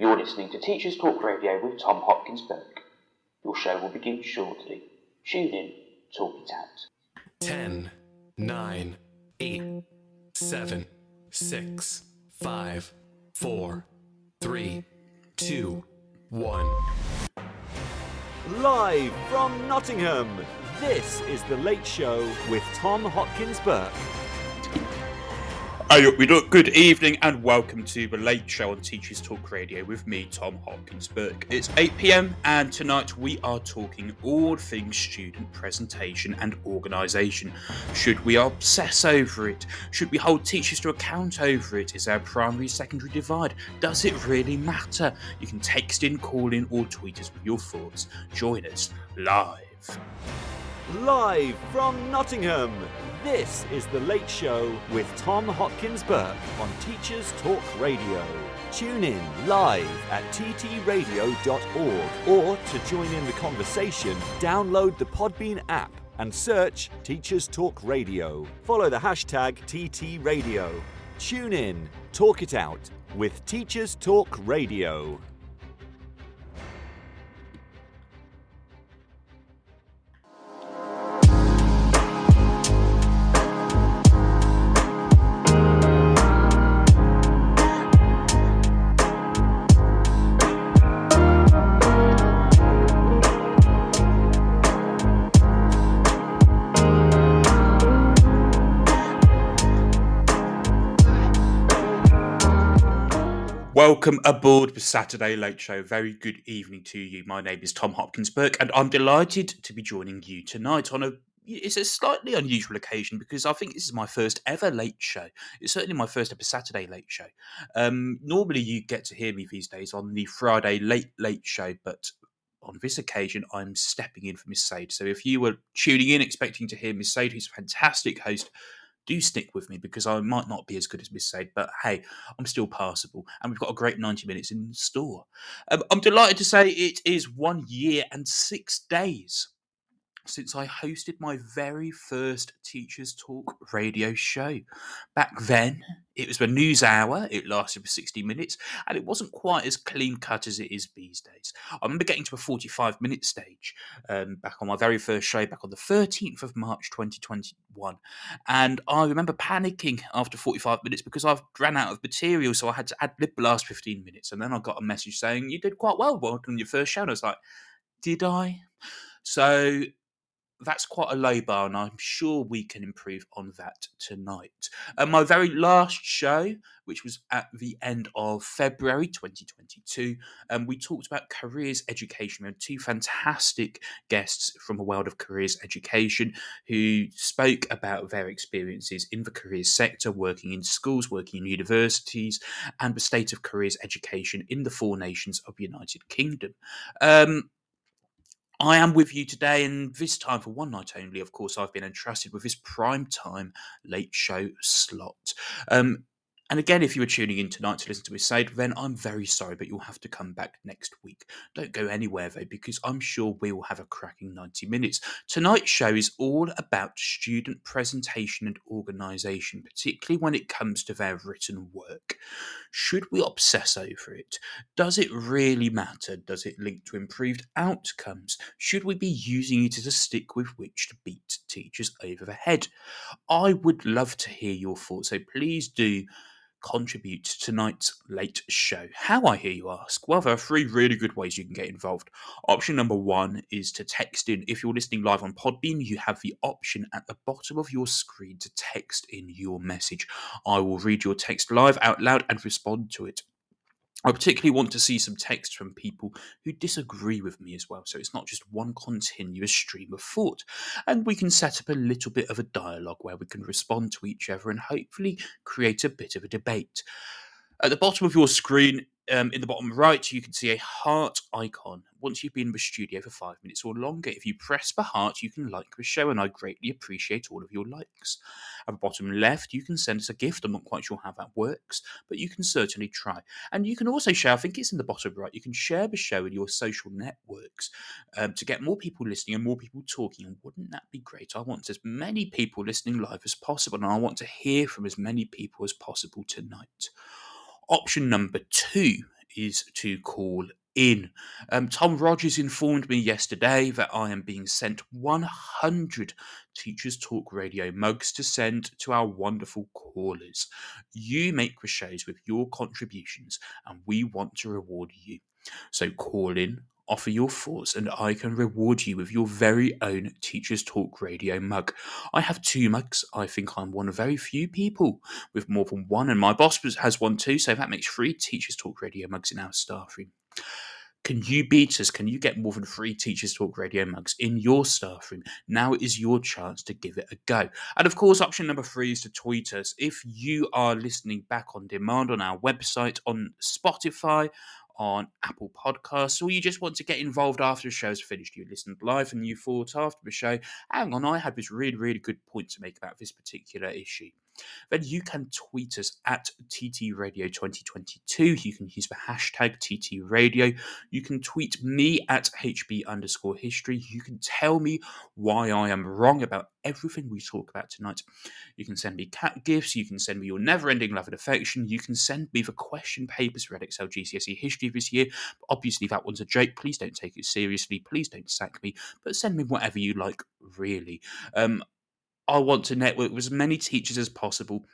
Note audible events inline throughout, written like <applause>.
You're listening to Teachers Talk Radio with Tom Hopkins Burke. Your show will begin shortly. Tune in, talk it out. 10, 9, 8, 7, 6, 5, 4, 3, 2, 1. Live from Nottingham, this is The Late Show with Tom Hopkins Burke. We. Good evening and welcome to the Late Show on Teachers Talk Radio with me, Tom Hopkins Burke. It's 8 pm, and tonight we are talking all things student presentation and organisation. Should we obsess over it? Should we hold teachers to account over it? Is there a primary secondary divide? Does it really matter? You can text in, call in, or tweet us with your thoughts. Join us live. Live from Nottingham, this is The Late Show with Tom Hopkins Burke on Teachers Talk Radio. Tune in live at ttradio.org or to join in the conversation, download the Podbean app and search Teachers Talk Radio. Follow the hashtag TTRadio. Tune in, talk it out with Teachers Talk Radio. Welcome aboard the Saturday Late Show. Very good evening to you. My name is Tom Hopkins Burke, and I'm delighted to be joining you tonight on a it's a slightly unusual occasion because I think this is my first ever late show. It's certainly my first ever Saturday late show. Um, normally, you get to hear me these days on the Friday late late show, but on this occasion, I'm stepping in for Miss Sade. So if you were tuning in expecting to hear Miss Sade, who's a fantastic host, do stick with me because I might not be as good as Miss Sade, but hey, I'm still passable. And we've got a great 90 minutes in store. Um, I'm delighted to say it is one year and six days since I hosted my very first Teachers Talk radio show. Back then, it was the news hour, it lasted for 60 minutes, and it wasn't quite as clean cut as it is these days. I remember getting to a 45 minute stage um, back on my very first show, back on the 13th of March 2021, and I remember panicking after 45 minutes because I've ran out of material, so I had to add the last 15 minutes, and then I got a message saying, You did quite well on your first show, and I was like, Did I? So that's quite a low bar, and I'm sure we can improve on that tonight. And my very last show, which was at the end of February 2022, um, we talked about careers education. We had two fantastic guests from the world of careers education who spoke about their experiences in the careers sector, working in schools, working in universities, and the state of careers education in the four nations of the United Kingdom. Um, I am with you today, and this time for one night only. Of course, I've been entrusted with this prime time late show slot. Um, and again, if you were tuning in tonight to listen to me say, then I'm very sorry, but you'll have to come back next week. Don't go anywhere though, because I'm sure we will have a cracking 90 minutes. Tonight's show is all about student presentation and organisation, particularly when it comes to their written work. Should we obsess over it? Does it really matter? Does it link to improved outcomes? Should we be using it as a stick with which to beat teachers over the head? I would love to hear your thoughts, so please do contribute to tonight's late show? How I hear you ask? Well, there are three really good ways you can get involved. Option number one is to text in. If you're listening live on Podbean, you have the option at the bottom of your screen to text in your message. I will read your text live out loud and respond to it. I particularly want to see some text from people who disagree with me as well, so it's not just one continuous stream of thought. And we can set up a little bit of a dialogue where we can respond to each other and hopefully create a bit of a debate. At the bottom of your screen um, in the bottom right, you can see a heart icon. Once you've been in the studio for five minutes or longer, if you press the heart, you can like the show, and I greatly appreciate all of your likes. At the bottom left, you can send us a gift. I'm not quite sure how that works, but you can certainly try. And you can also share, I think it's in the bottom right, you can share the show in your social networks um, to get more people listening and more people talking. And wouldn't that be great? I want as many people listening live as possible, and I want to hear from as many people as possible tonight. Option number two is to call in. Um, Tom Rogers informed me yesterday that I am being sent 100 Teachers Talk Radio mugs to send to our wonderful callers. You make shows with your contributions, and we want to reward you. So call in, offer your thoughts, and I can reward you with your very own Teachers Talk Radio mug. I have two mugs. I think I'm one of very few people with more than one, and my boss has one too, so that makes three Teachers Talk Radio mugs in our staff room. Can you beat us? Can you get more than three Teachers Talk Radio mugs in your staff room? Now is your chance to give it a go. And of course, option number three is to tweet us. If you are listening back on demand on our website, on Spotify, on Apple Podcasts, or you just want to get involved after the show's finished. You listened live and you thought after the show, hang on, I had this really, really good point to make about this particular issue then you can tweet us at TT Radio 2022. You can use the hashtag TT Radio. You can tweet me at HB underscore history. You can tell me why I am wrong about everything we talk about tonight. You can send me cat gifts. You can send me your never ending love and affection. You can send me the question papers for Edexcel GCSE history this year. Obviously, that one's a joke. Please don't take it seriously. Please don't sack me, but send me whatever you like, really. Um, I want to network with as many teachers as possible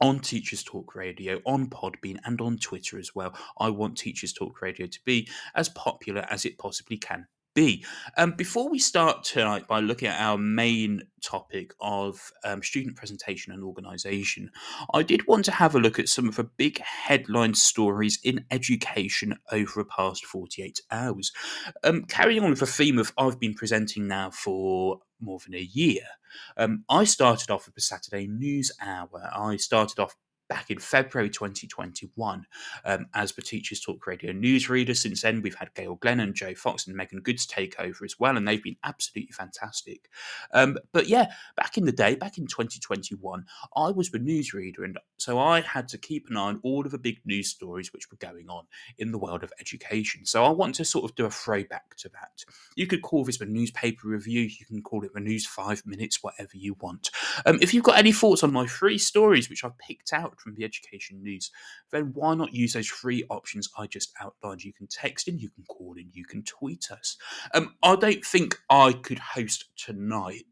on Teachers Talk Radio, on Podbean, and on Twitter as well. I want Teachers Talk Radio to be as popular as it possibly can be. Um, before we start tonight by looking at our main topic of um, student presentation and organisation, I did want to have a look at some of the big headline stories in education over the past 48 hours. Um, carrying on with the theme of I've been presenting now for more than a year. Um, I started off with the Saturday News Hour. I started off back in February 2021 um, as the Teachers Talk Radio newsreader. Since then, we've had Gail Glennon, Joe Fox, and Megan Goods take over as well, and they've been absolutely fantastic. Um, but yeah, back in the day, back in 2021, I was the newsreader, and so I had to keep an eye on all of the big news stories which were going on in the world of education. So I want to sort of do a throwback to that. You could call this the newspaper review, you can call it the news five minutes, whatever you want. Um, if you've got any thoughts on my three stories which I've picked out from the education news, then why not use those three options I just outlined? You can text in, you can call in, you can tweet us. Um, I don't think I could host tonight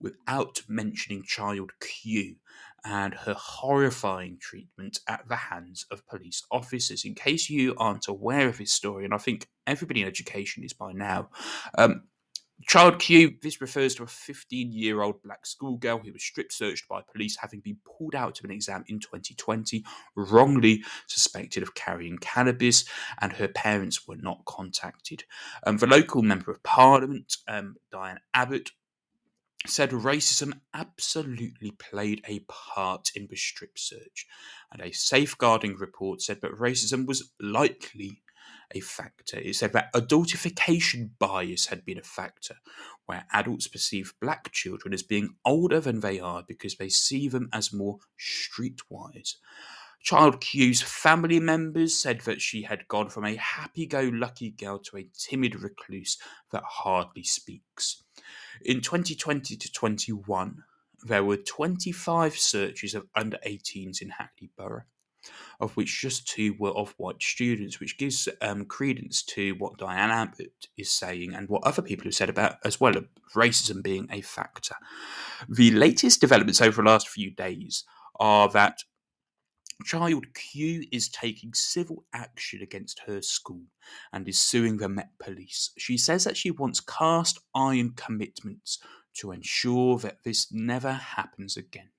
without mentioning child Q and her horrifying treatment at the hands of police officers. In case you aren't aware of this story, and I think everybody in education is by now, um, Child Q, this refers to a 15 year old black schoolgirl who was strip searched by police having been pulled out of an exam in 2020, wrongly suspected of carrying cannabis, and her parents were not contacted. Um, the local Member of Parliament, um, Diane Abbott, said racism absolutely played a part in the strip search, and a safeguarding report said that racism was likely a factor. It said that adultification bias had been a factor, where adults perceive black children as being older than they are because they see them as more streetwise. Child Q's family members said that she had gone from a happy go lucky girl to a timid recluse that hardly speaks. In 2020 to 21, there were 25 searches of under 18s in Hackney Borough of which just two were of white students, which gives um, credence to what Diane Abbott is saying and what other people have said about as well racism being a factor. The latest developments over the last few days are that Child Q is taking civil action against her school and is suing the Met Police. She says that she wants cast iron commitments to ensure that this never happens again.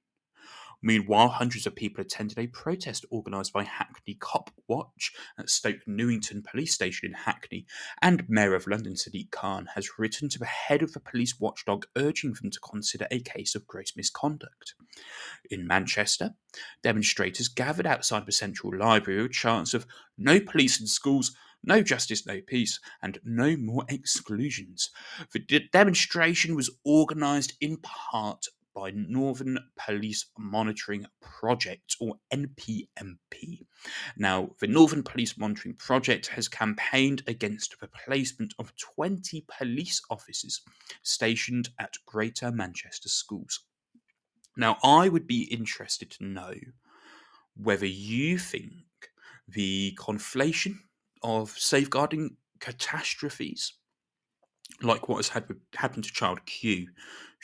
Meanwhile, hundreds of people attended a protest organised by Hackney Cop Watch at Stoke Newington Police Station in Hackney, and Mayor of London Sadiq Khan has written to the head of the police watchdog urging them to consider a case of gross misconduct. In Manchester, demonstrators gathered outside the Central Library with chants of no police in schools, no justice, no peace, and no more exclusions. The de- demonstration was organised in part by Northern Police Monitoring Project, or NPMP. Now, the Northern Police Monitoring Project has campaigned against the placement of 20 police officers stationed at Greater Manchester schools. Now, I would be interested to know whether you think the conflation of safeguarding catastrophes, like what has had, happened to child Q,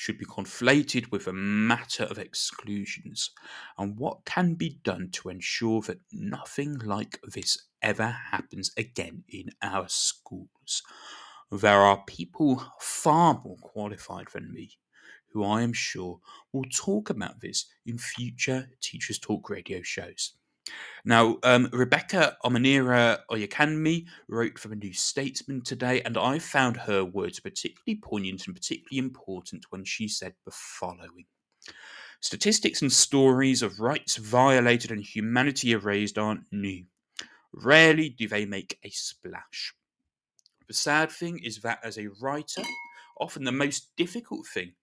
should be conflated with a matter of exclusions, and what can be done to ensure that nothing like this ever happens again in our schools. There are people far more qualified than me who I am sure will talk about this in future Teachers Talk radio shows. Now, um, Rebecca Omonira Oyekanmi wrote for the New Statesman today, and I found her words particularly poignant and particularly important when she said the following Statistics and stories of rights violated and humanity erased aren't new. Rarely do they make a splash. The sad thing is that as a writer, often the most difficult thing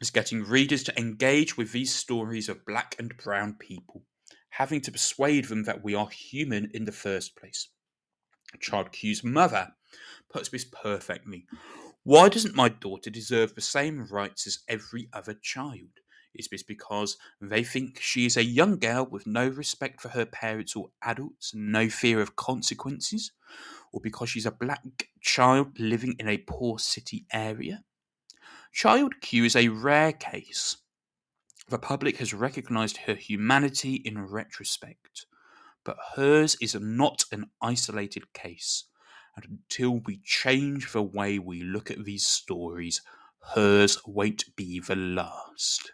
is getting readers to engage with these stories of black and brown people, having to persuade them that we are human in the first place. Child Q's mother puts this perfectly. Why doesn't my daughter deserve the same rights as every other child? Is this because they think she is a young girl with no respect for her parents or adults and no fear of consequences? Or because she's a black child living in a poor city area? Child Q is a rare case. The public has recognized her humanity in retrospect, but hers is not an isolated case. And until we change the way we look at these stories, hers won't be the last.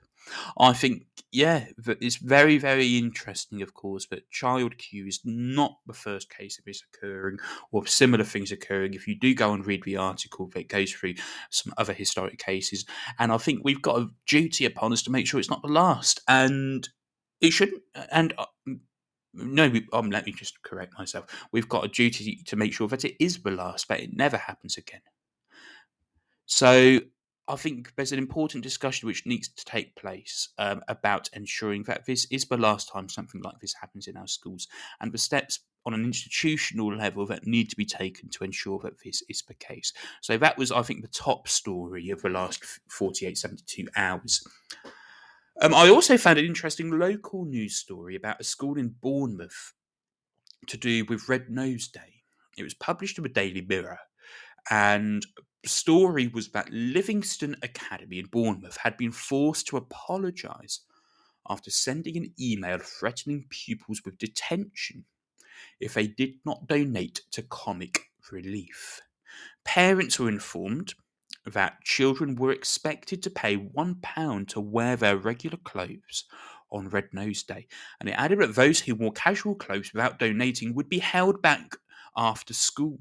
I think, yeah, it's very, very interesting, of course, but child Q is not the first case of this occurring or similar things occurring. If you do go and read the article, it goes through some other historic cases. And I think we've got a duty upon us to make sure it's not the last. And it shouldn't. And uh, no, we, um, let me just correct myself. We've got a duty to make sure that it is the last, but it never happens again. So I think there's an important discussion which needs to take place um, about ensuring that this is the last time something like this happens in our schools and the steps on an institutional level that need to be taken to ensure that this is the case. So that was, I think, the top story of the last 48, 72 hours. Um, I also found an interesting local news story about a school in Bournemouth to do with Red Nose Day. It was published in the Daily Mirror and story was that Livingstone Academy in Bournemouth had been forced to apologise after sending an email threatening pupils with detention if they did not donate to comic relief. Parents were informed that children were expected to pay £1 to wear their regular clothes on Red Nose Day, and it added that those who wore casual clothes without donating would be held back after school.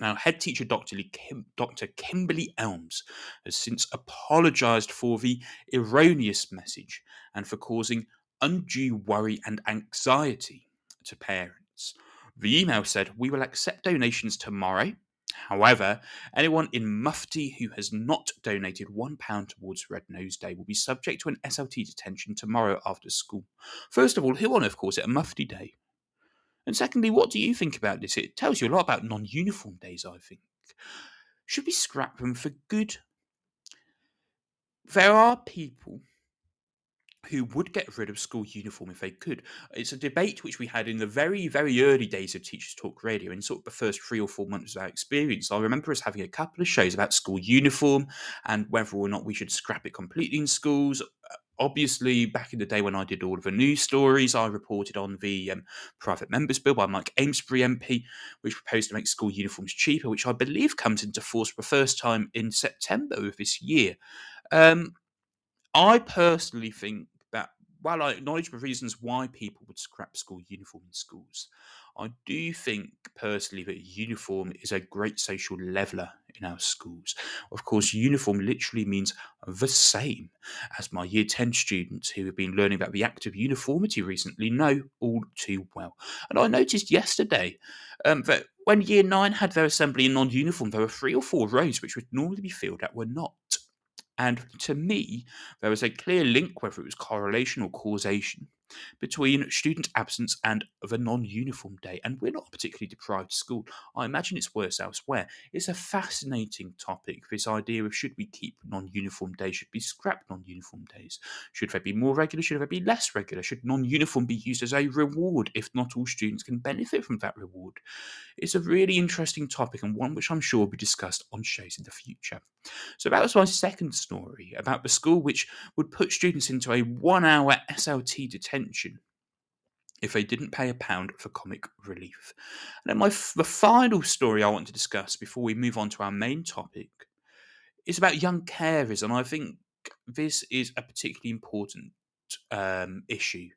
Now, head teacher Dr. Kim, Dr. Kimberly Elms has since apologised for the erroneous message and for causing undue worry and anxiety to parents. The email said, We will accept donations tomorrow. However, anyone in Mufti who has not donated £1 towards Red Nose Day will be subject to an SLT detention tomorrow after school. First of all, who on earth calls it a Mufti Day? And secondly, what do you think about this? It tells you a lot about non uniform days, I think. Should we scrap them for good? There are people who would get rid of school uniform if they could. It's a debate which we had in the very, very early days of Teachers Talk Radio, in sort of the first three or four months of our experience. I remember us having a couple of shows about school uniform and whether or not we should scrap it completely in schools obviously, back in the day when I did all of the news stories, I reported on the um, private members bill by Mike Amesbury MP, which proposed to make school uniforms cheaper, which I believe comes into force for the first time in September of this year. Um, I personally think that while I acknowledge the reasons why people would scrap school uniform in schools, I do think personally that uniform is a great social leveller in our schools. Of course, uniform literally means the same, as my year 10 students who have been learning about the act of uniformity recently know all too well. And I noticed yesterday um, that when year 9 had their assembly in non uniform, there were three or four rows which would normally be filled that were not. And to me, there was a clear link, whether it was correlation or causation, between student absence and of a non-uniform day and we're not a particularly deprived school. I imagine it's worse elsewhere. It's a fascinating topic this idea of should we keep non-uniform days should we scrap non-uniform days? Should they be more regular should they be less regular? Should non-uniform be used as a reward if not all students can benefit from that reward? It's a really interesting topic and one which i'm sure will be discussed on shows in the future. So that was my second story about the school which would put students into a one hour SLT detention if they didn't pay a pound for comic relief. And then my the final story I want to discuss before we move on to our main topic is about young carers, and I think this is a particularly important um, issue.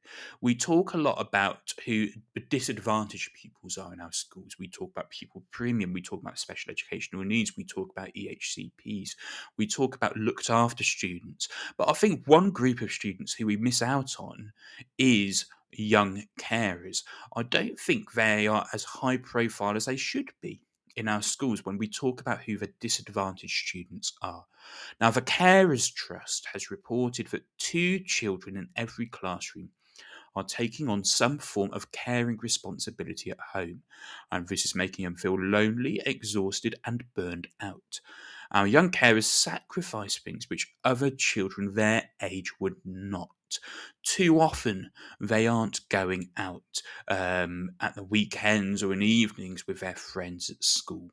We talk a lot about who the disadvantaged pupils are in our schools. We talk about pupil premium. We talk about special educational needs. We talk about EHCPs. We talk about looked after students. But I think one group of students who we miss out on is young carers. I don't think they are as high profile as they should be in our schools when we talk about who the disadvantaged students are. Now, the Carers Trust has reported that two children in every classroom are taking on some form of caring responsibility at home, and this is making them feel lonely, exhausted, and burned out. Our young carers sacrifice things which other children their age would not. Too often, they aren't going out um, at the weekends or in the evenings with their friends at school.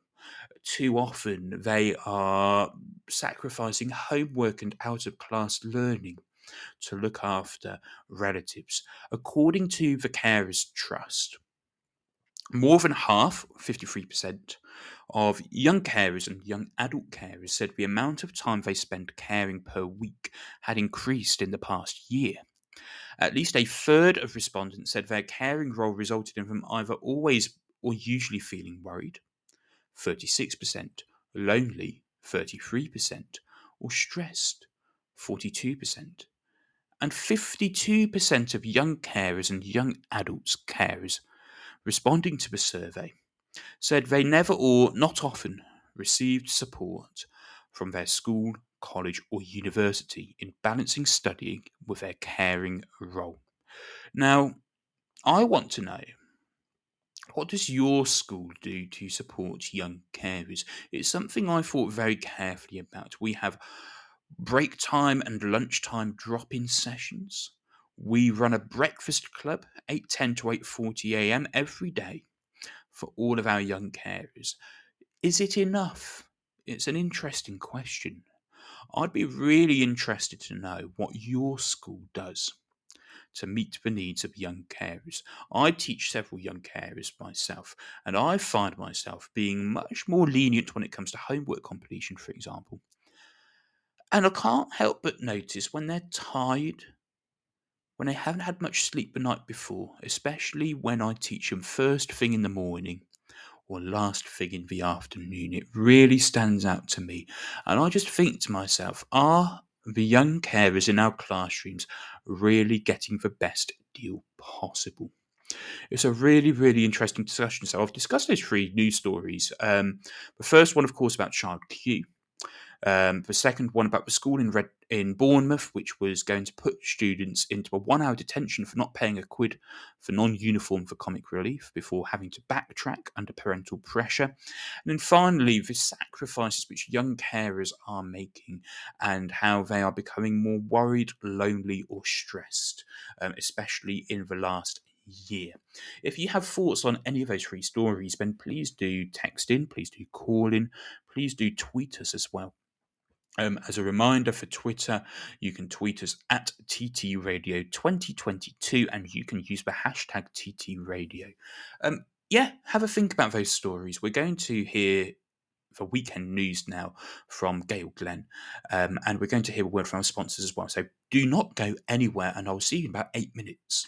Too often, they are sacrificing homework and out of class learning to look after relatives. According to the Carers Trust, more than half, 53%, of young carers and young adult carers said the amount of time they spend caring per week had increased in the past year. At least a third of respondents said their caring role resulted in them either always or usually feeling worried, 36%, lonely, 33%, or stressed, 42%. And 52% of young carers and young adults carers responding to the survey said they never or not often received support from their school, college, or university in balancing studying with their caring role. Now, I want to know what does your school do to support young carers? It's something I thought very carefully about. We have break time and lunchtime drop-in sessions. We run a breakfast club, 8:10 to 8:40 a.m. every day for all of our young carers. Is it enough? It's an interesting question. I'd be really interested to know what your school does to meet the needs of young carers. I teach several young carers myself, and I find myself being much more lenient when it comes to homework completion, for example. And I can't help but notice when they're tired, when they haven't had much sleep the night before, especially when I teach them first thing in the morning or last thing in the afternoon. It really stands out to me. And I just think to myself, are the young carers in our classrooms really getting the best deal possible? It's a really, really interesting discussion. So I've discussed those three news stories. Um, the first one, of course, about Child Q. Um, the second one about the school in Red in Bournemouth, which was going to put students into a one-hour detention for not paying a quid for non-uniform for comic relief before having to backtrack under parental pressure, and then finally the sacrifices which young carers are making and how they are becoming more worried, lonely, or stressed, um, especially in the last year. If you have thoughts on any of those three stories, then please do text in, please do call in, please do tweet us as well. Um, as a reminder for Twitter, you can tweet us at TT Radio 2022 and you can use the hashtag TT Radio. Um, yeah, have a think about those stories. We're going to hear the weekend news now from Gail Glenn, um, and we're going to hear a word from our sponsors as well. So do not go anywhere, and I'll see you in about eight minutes.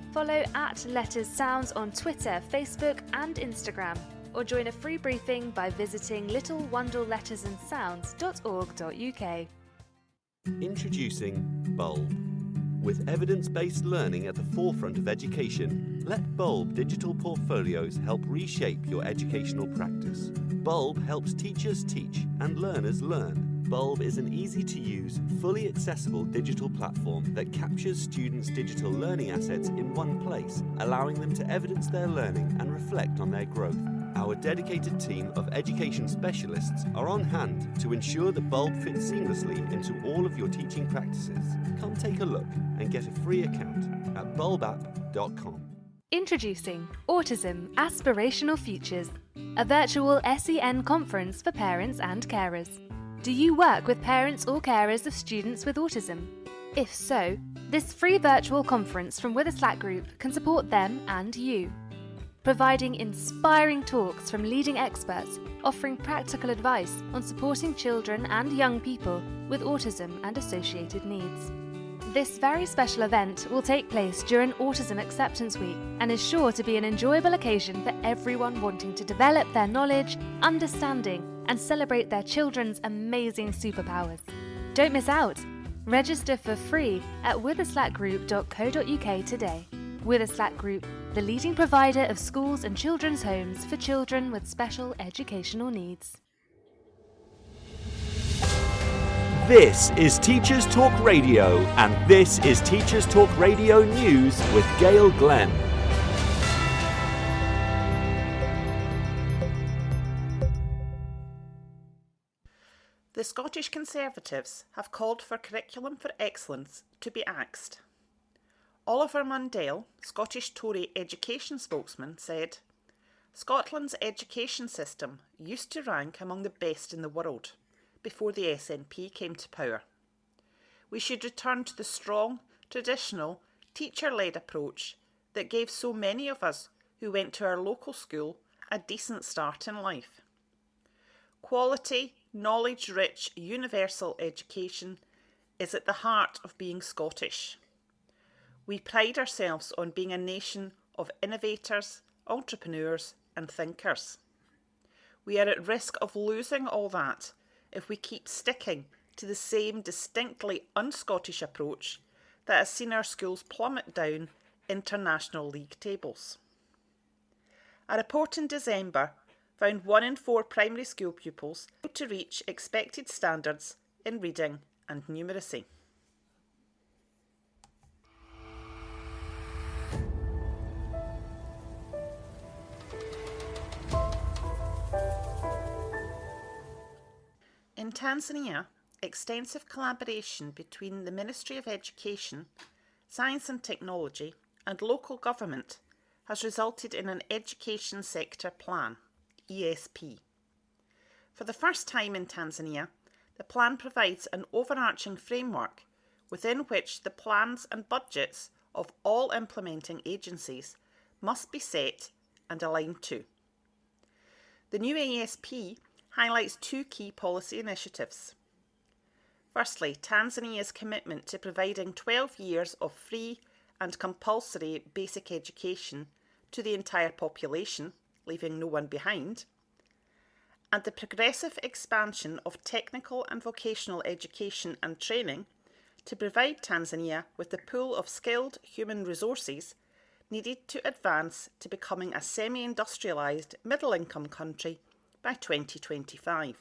follow at Letters Sounds on Twitter, Facebook, and Instagram, or join a free briefing by visiting littlewandlelettersandsounds.org.uk. Introducing Bulb. With evidence based learning at the forefront of education, let Bulb digital portfolios help reshape your educational practice. Bulb helps teachers teach and learners learn. Bulb is an easy to use, fully accessible digital platform that captures students' digital learning assets in one place, allowing them to evidence their learning and reflect on their growth. Our dedicated team of education specialists are on hand to ensure the Bulb fits seamlessly into all of your teaching practices. Come take a look and get a free account at bulbapp.com. Introducing Autism Aspirational Futures, a virtual SEN conference for parents and carers. Do you work with parents or carers of students with autism? If so, this free virtual conference from Witherslack Group can support them and you. Providing inspiring talks from leading experts, offering practical advice on supporting children and young people with autism and associated needs. This very special event will take place during Autism Acceptance Week and is sure to be an enjoyable occasion for everyone wanting to develop their knowledge, understanding, and celebrate their children's amazing superpowers. Don't miss out! Register for free at witherslackgroup.co.uk today. Witherslack Group, the leading provider of schools and children's homes for children with special educational needs. This is Teachers Talk Radio, and this is Teachers Talk Radio News with Gail Glenn. The Scottish Conservatives have called for Curriculum for Excellence to be axed. Oliver Mundell, Scottish Tory education spokesman, said Scotland's education system used to rank among the best in the world before the SNP came to power. We should return to the strong, traditional, teacher led approach that gave so many of us who went to our local school a decent start in life. Quality, knowledge rich, universal education is at the heart of being Scottish. We pride ourselves on being a nation of innovators, entrepreneurs, and thinkers. We are at risk of losing all that if we keep sticking to the same distinctly un Scottish approach that has seen our schools plummet down international league tables. A report in December found one in four primary school pupils to reach expected standards in reading and numeracy. In Tanzania, extensive collaboration between the Ministry of Education, Science and Technology, and local government has resulted in an Education Sector Plan, ESP. For the first time in Tanzania, the plan provides an overarching framework within which the plans and budgets of all implementing agencies must be set and aligned to. The new ESP highlights two key policy initiatives. Firstly, Tanzania's commitment to providing 12 years of free and compulsory basic education to the entire population, leaving no one behind, and the progressive expansion of technical and vocational education and training to provide Tanzania with the pool of skilled human resources needed to advance to becoming a semi industrialised middle income country by 2025.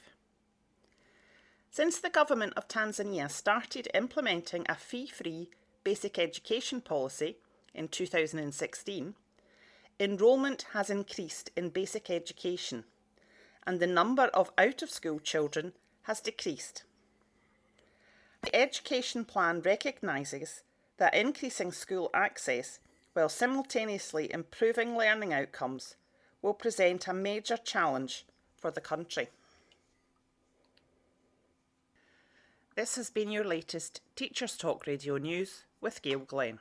Since the government of Tanzania started implementing a fee free basic education policy in 2016, enrolment has increased in basic education, and the number of out of school children has decreased. The education plan recognises that increasing school access while simultaneously improving learning outcomes will present a major challenge for the country. This has been your latest Teachers Talk Radio News with Gail Glenn.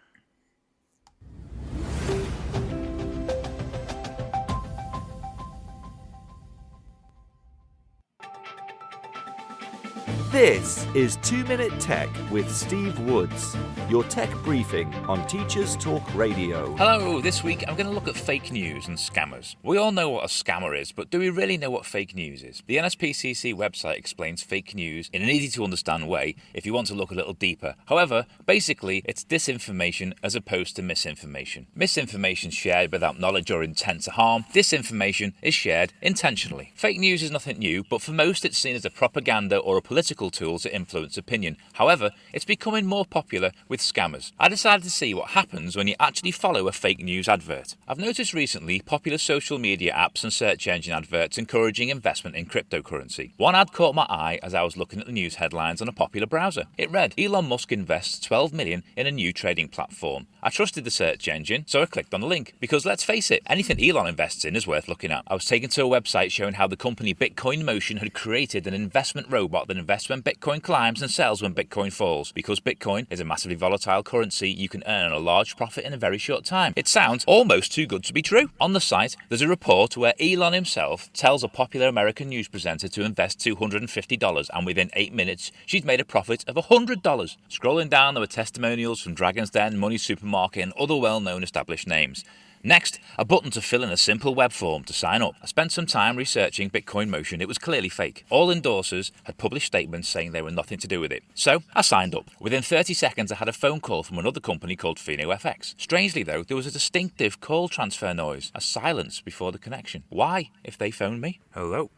This is 2 Minute Tech with Steve Woods, your tech briefing on Teachers Talk Radio. Hello, this week I'm going to look at fake news and scammers. We all know what a scammer is, but do we really know what fake news is? The NSPCC website explains fake news in an easy to understand way if you want to look a little deeper. However, basically, it's disinformation as opposed to misinformation. Misinformation shared without knowledge or intent to harm, disinformation is shared intentionally. Fake news is nothing new, but for most it's seen as a propaganda or a political tool to influence opinion. However, it's becoming more popular with scammers. I decided to see what happens when you actually follow a fake news advert. I've noticed recently popular social media apps and search engine adverts encouraging investment in cryptocurrency. One ad caught my eye as I was looking at the news headlines on a popular browser. It read Elon Musk invests 12 million in a new trading platform. I trusted the search engine, so I clicked on the link because let's face it, anything Elon invests in is worth looking at. I was taken to a website showing how the company Bitcoin Motion had created an investment robot that invests when Bitcoin climbs and sells when Bitcoin falls. Because Bitcoin is a massively volatile currency, you can earn a large profit in a very short time. It sounds almost too good to be true. On the site, there's a report where Elon himself tells a popular American news presenter to invest $250, and within eight minutes, she's made a profit of $100. Scrolling down, there were testimonials from Dragon's Den, Money Supermarket, and other well known established names. Next, a button to fill in a simple web form to sign up. I spent some time researching Bitcoin Motion. It was clearly fake. All endorsers had published statements saying they were nothing to do with it. So I signed up. Within 30 seconds, I had a phone call from another company called Fino FX. Strangely, though, there was a distinctive call transfer noise, a silence before the connection. Why, if they phoned me? Hello?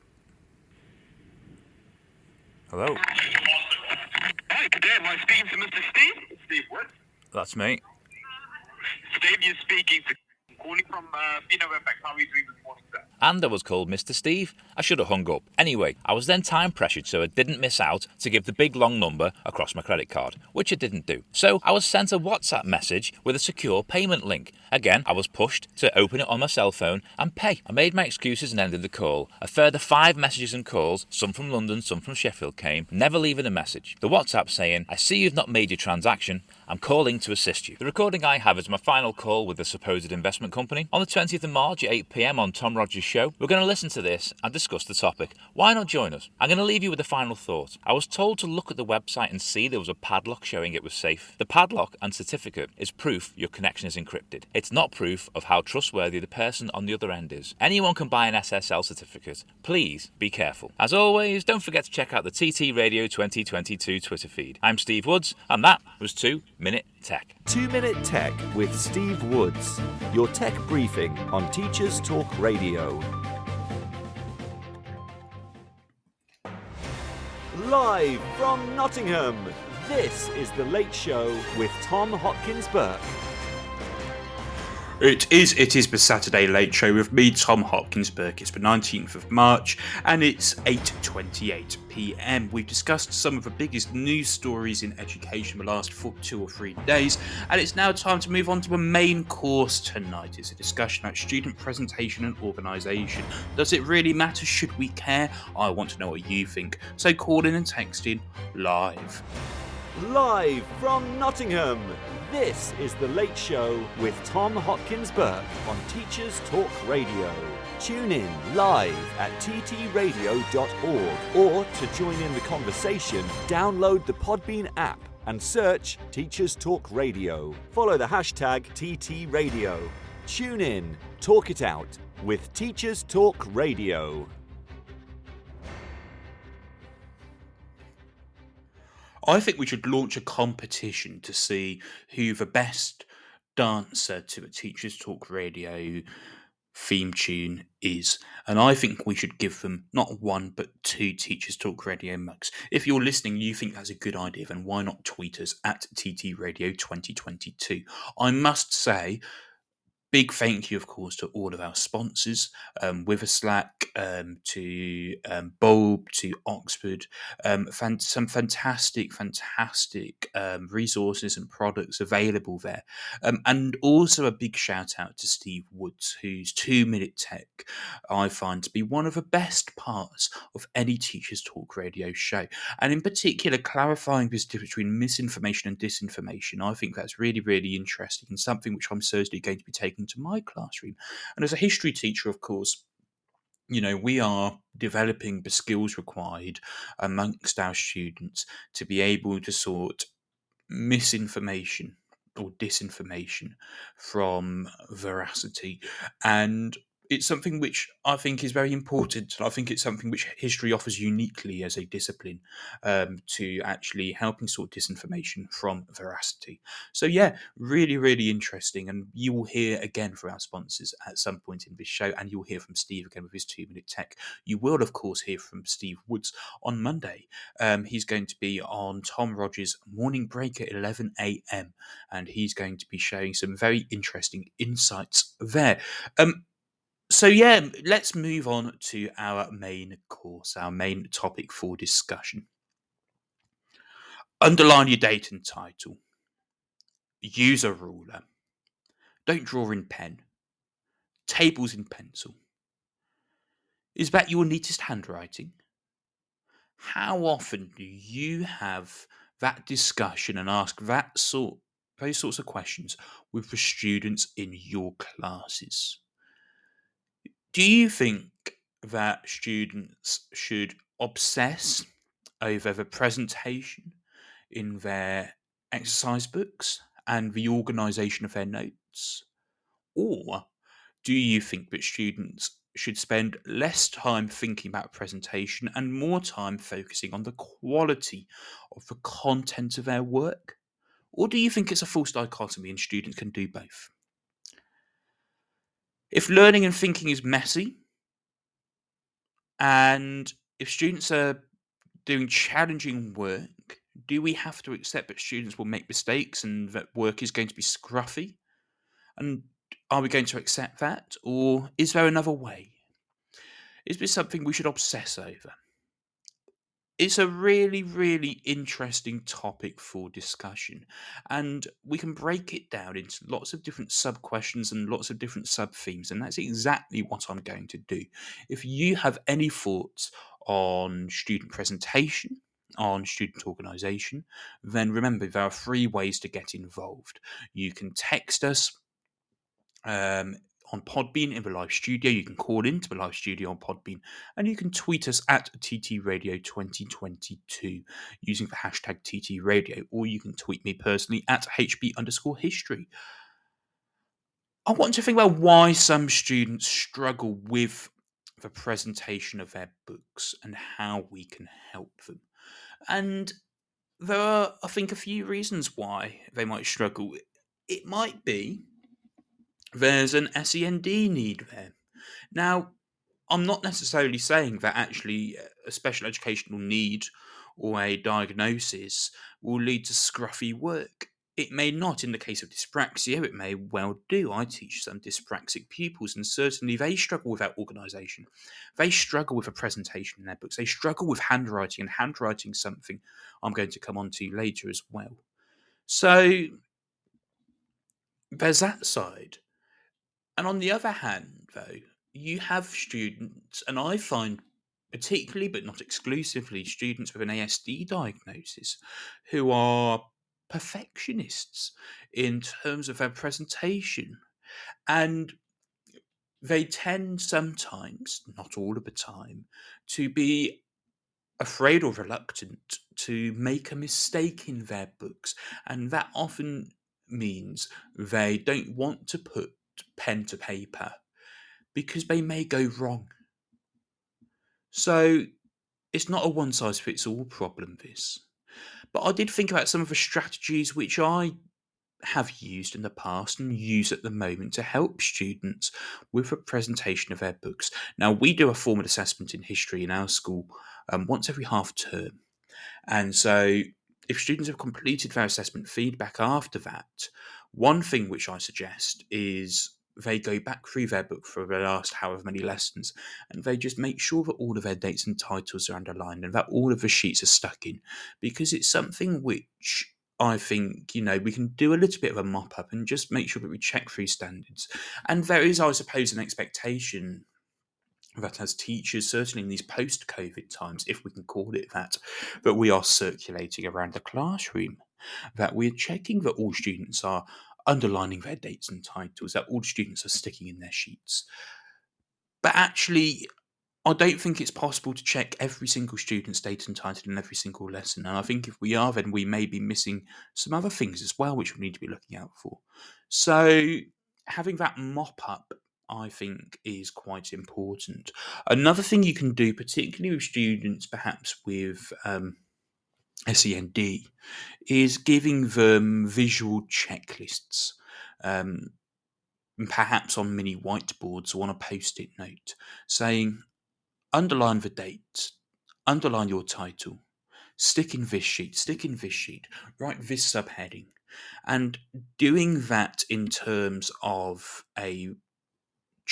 Hello? Hi, good day. Am I speaking to Mr. Steve? Steve what? That's me. Steve, you're speaking to from uh. How are you doing this morning, sir? and I was called Mr. Steve. I should have hung up. Anyway, I was then time pressured so I didn't miss out to give the big long number across my credit card, which I didn't do. So I was sent a WhatsApp message with a secure payment link. Again, I was pushed to open it on my cell phone and pay. I made my excuses and ended the call. A further five messages and calls, some from London, some from Sheffield, came, never leaving a message. The WhatsApp saying, I see you've not made your transaction. I'm calling to assist you. The recording I have is my final call with the supposed investment company. On the 20th of March at 8 pm on Tom Rogers' show, we're going to listen to this and discuss the topic. Why not join us? I'm going to leave you with a final thought. I was told to look at the website and see there was a padlock showing it was safe. The padlock and certificate is proof your connection is encrypted. It's not proof of how trustworthy the person on the other end is. Anyone can buy an SSL certificate. Please be careful. As always, don't forget to check out the TT Radio 2022 Twitter feed. I'm Steve Woods, and that was 2 Minute Tech. 2 Minute Tech with Steve Woods, your tech briefing on Teachers Talk Radio. Live from Nottingham, this is The Late Show with Tom Hopkins Burke. It is, it is the Saturday Late Show with me, Tom Hopkins Burke. It's the 19th of March and it's 8.28 pm. We've discussed some of the biggest news stories in education the last two or three days, and it's now time to move on to the main course tonight. It's a discussion about student presentation and organisation. Does it really matter? Should we care? I want to know what you think. So call in and text in live. Live from Nottingham, this is The Late Show with Tom Hopkins Burke on Teachers Talk Radio. Tune in live at ttradio.org or to join in the conversation, download the Podbean app and search Teachers Talk Radio. Follow the hashtag TTRadio. Tune in, talk it out with Teachers Talk Radio. I think we should launch a competition to see who the best dancer to a Teachers Talk Radio theme tune is. And I think we should give them not one but two Teachers Talk Radio mugs. If you're listening, you think that's a good idea, then why not tweet us at TT Radio 2022? I must say, big thank you, of course, to all of our sponsors, um, Witherslack, um, to um, Bulb, to Oxford. Um, fan- some fantastic, fantastic um, resources and products available there. Um, and also a big shout out to Steve Woods, whose two minute tech I find to be one of the best parts of any Teachers Talk radio show. And in particular, clarifying this difference between misinformation and disinformation. I think that's really, really interesting and something which I'm certainly going to be taking into my classroom. And as a history teacher, of course, you know, we are developing the skills required amongst our students to be able to sort misinformation or disinformation from veracity. And it's something which I think is very important. and I think it's something which history offers uniquely as a discipline um, to actually helping sort disinformation from veracity. So, yeah, really, really interesting. And you will hear again from our sponsors at some point in this show, and you'll hear from Steve again with his two minute tech. You will, of course, hear from Steve Woods on Monday. Um, he's going to be on Tom Rogers' morning break at 11 a.m., and he's going to be sharing some very interesting insights there. Um, so yeah, let's move on to our main course, our main topic for discussion. Underline your date and title. Use a ruler. Don't draw in pen. Tables in pencil. Is that your neatest handwriting? How often do you have that discussion and ask that sort those sorts of questions with the students in your classes? Do you think that students should obsess over the presentation in their exercise books and the organisation of their notes? Or do you think that students should spend less time thinking about presentation and more time focusing on the quality of the content of their work? Or do you think it's a false dichotomy and students can do both? If learning and thinking is messy, and if students are doing challenging work, do we have to accept that students will make mistakes and that work is going to be scruffy? And are we going to accept that? Or is there another way? Is this something we should obsess over? It's a really, really interesting topic for discussion. And we can break it down into lots of different sub questions and lots of different sub themes. And that's exactly what I'm going to do. If you have any thoughts on student presentation, on student organisation, then remember there are three ways to get involved. You can text us um, on Podbean in the live studio. You can call into the live studio on Podbean and you can tweet us at TT Radio 2022 using the hashtag TT Radio, or you can tweet me personally at HB underscore history. I want to think about why some students struggle with the presentation of their books and how we can help them. And there are, I think, a few reasons why they might struggle. It might be there's an SEND need there. Now, I'm not necessarily saying that actually uh, a special educational need or a diagnosis will lead to scruffy work. It may not in the case of dyspraxia, it may well do. I teach some dyspraxic pupils, and certainly they struggle with that organisation. They struggle with a presentation in their books. They struggle with handwriting, and handwriting something I'm going to come on to later as well. So there's that side. And on the other hand, though, you have students, and I find particularly, but not exclusively, students with an ASD diagnosis who are perfectionists in terms of their presentation. And they tend sometimes, not all of the time, to be afraid or reluctant to make a mistake in their books. And that often means they don't want to put pen to paper because they may go wrong. So it's not a one size fits all problem, this. But I did think about some of the strategies which I have used in the past and use at the moment to help students with a presentation of their books. Now, we do a formal assessment in history in our school um, once every half term. And so, if students have completed their assessment feedback after that, one thing which I suggest is they go back through their book for the last however many lessons and they just make sure that all of their dates and titles are underlined and that all of the sheets are stuck in because it's something which I think, you know, we can do a little bit of a mop up and just make sure that we check through standards. And there is, I suppose, an expectation that as teachers, certainly in these post COVID times, if we can call it that, that we are circulating around the classroom, that we're checking that all students are underlining their dates and titles, that all students are sticking in their sheets. But actually, I don't think it's possible to check every single student's date and title in every single lesson. And I think if we are, then we may be missing some other things as well, which we need to be looking out for. So having that mop up, I think, is quite important. Another thing you can do, particularly with students perhaps with um, SEND, is giving them visual checklists. Um, perhaps on mini whiteboards or on a post it note saying, underline the date, underline your title, stick in this sheet, stick in this sheet, write this subheading. And doing that in terms of a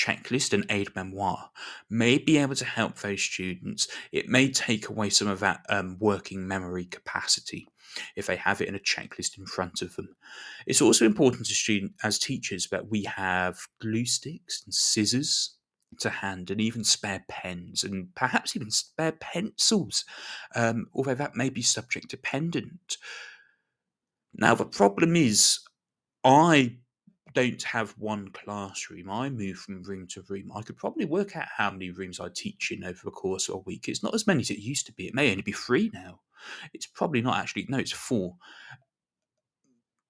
checklist and aid memoir may be able to help those students. It may take away some of that um, working memory capacity if they have it in a checklist in front of them. It's also important to student as teachers that we have glue sticks and scissors to hand and even spare pens and perhaps even spare pencils, um, although that may be subject dependent. Now, the problem is, I don't have one classroom. I move from room to room. I could probably work out how many rooms I teach in over the course of a week. It's not as many as it used to be. It may only be three now. It's probably not actually, no, it's four.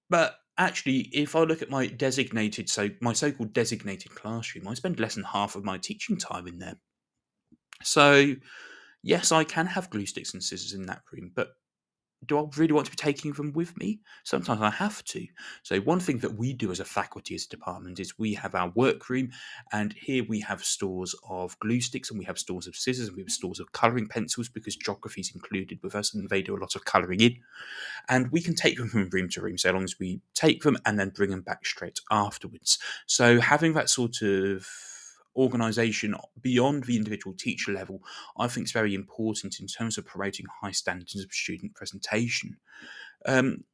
But actually, if I look at my designated, so my so-called designated classroom, I spend less than half of my teaching time in there. So, yes, I can have glue sticks and scissors in that room, but do I really want to be taking them with me? Sometimes I have to. So, one thing that we do as a faculty, as a department, is we have our workroom, and here we have stores of glue sticks, and we have stores of scissors, and we have stores of colouring pencils because geography is included with us, and they do a lot of colouring in. And we can take them from room to room so long as we take them and then bring them back straight afterwards. So, having that sort of organisation beyond the individual teacher level, I think is very important in terms of promoting high standards of student presentation. Um,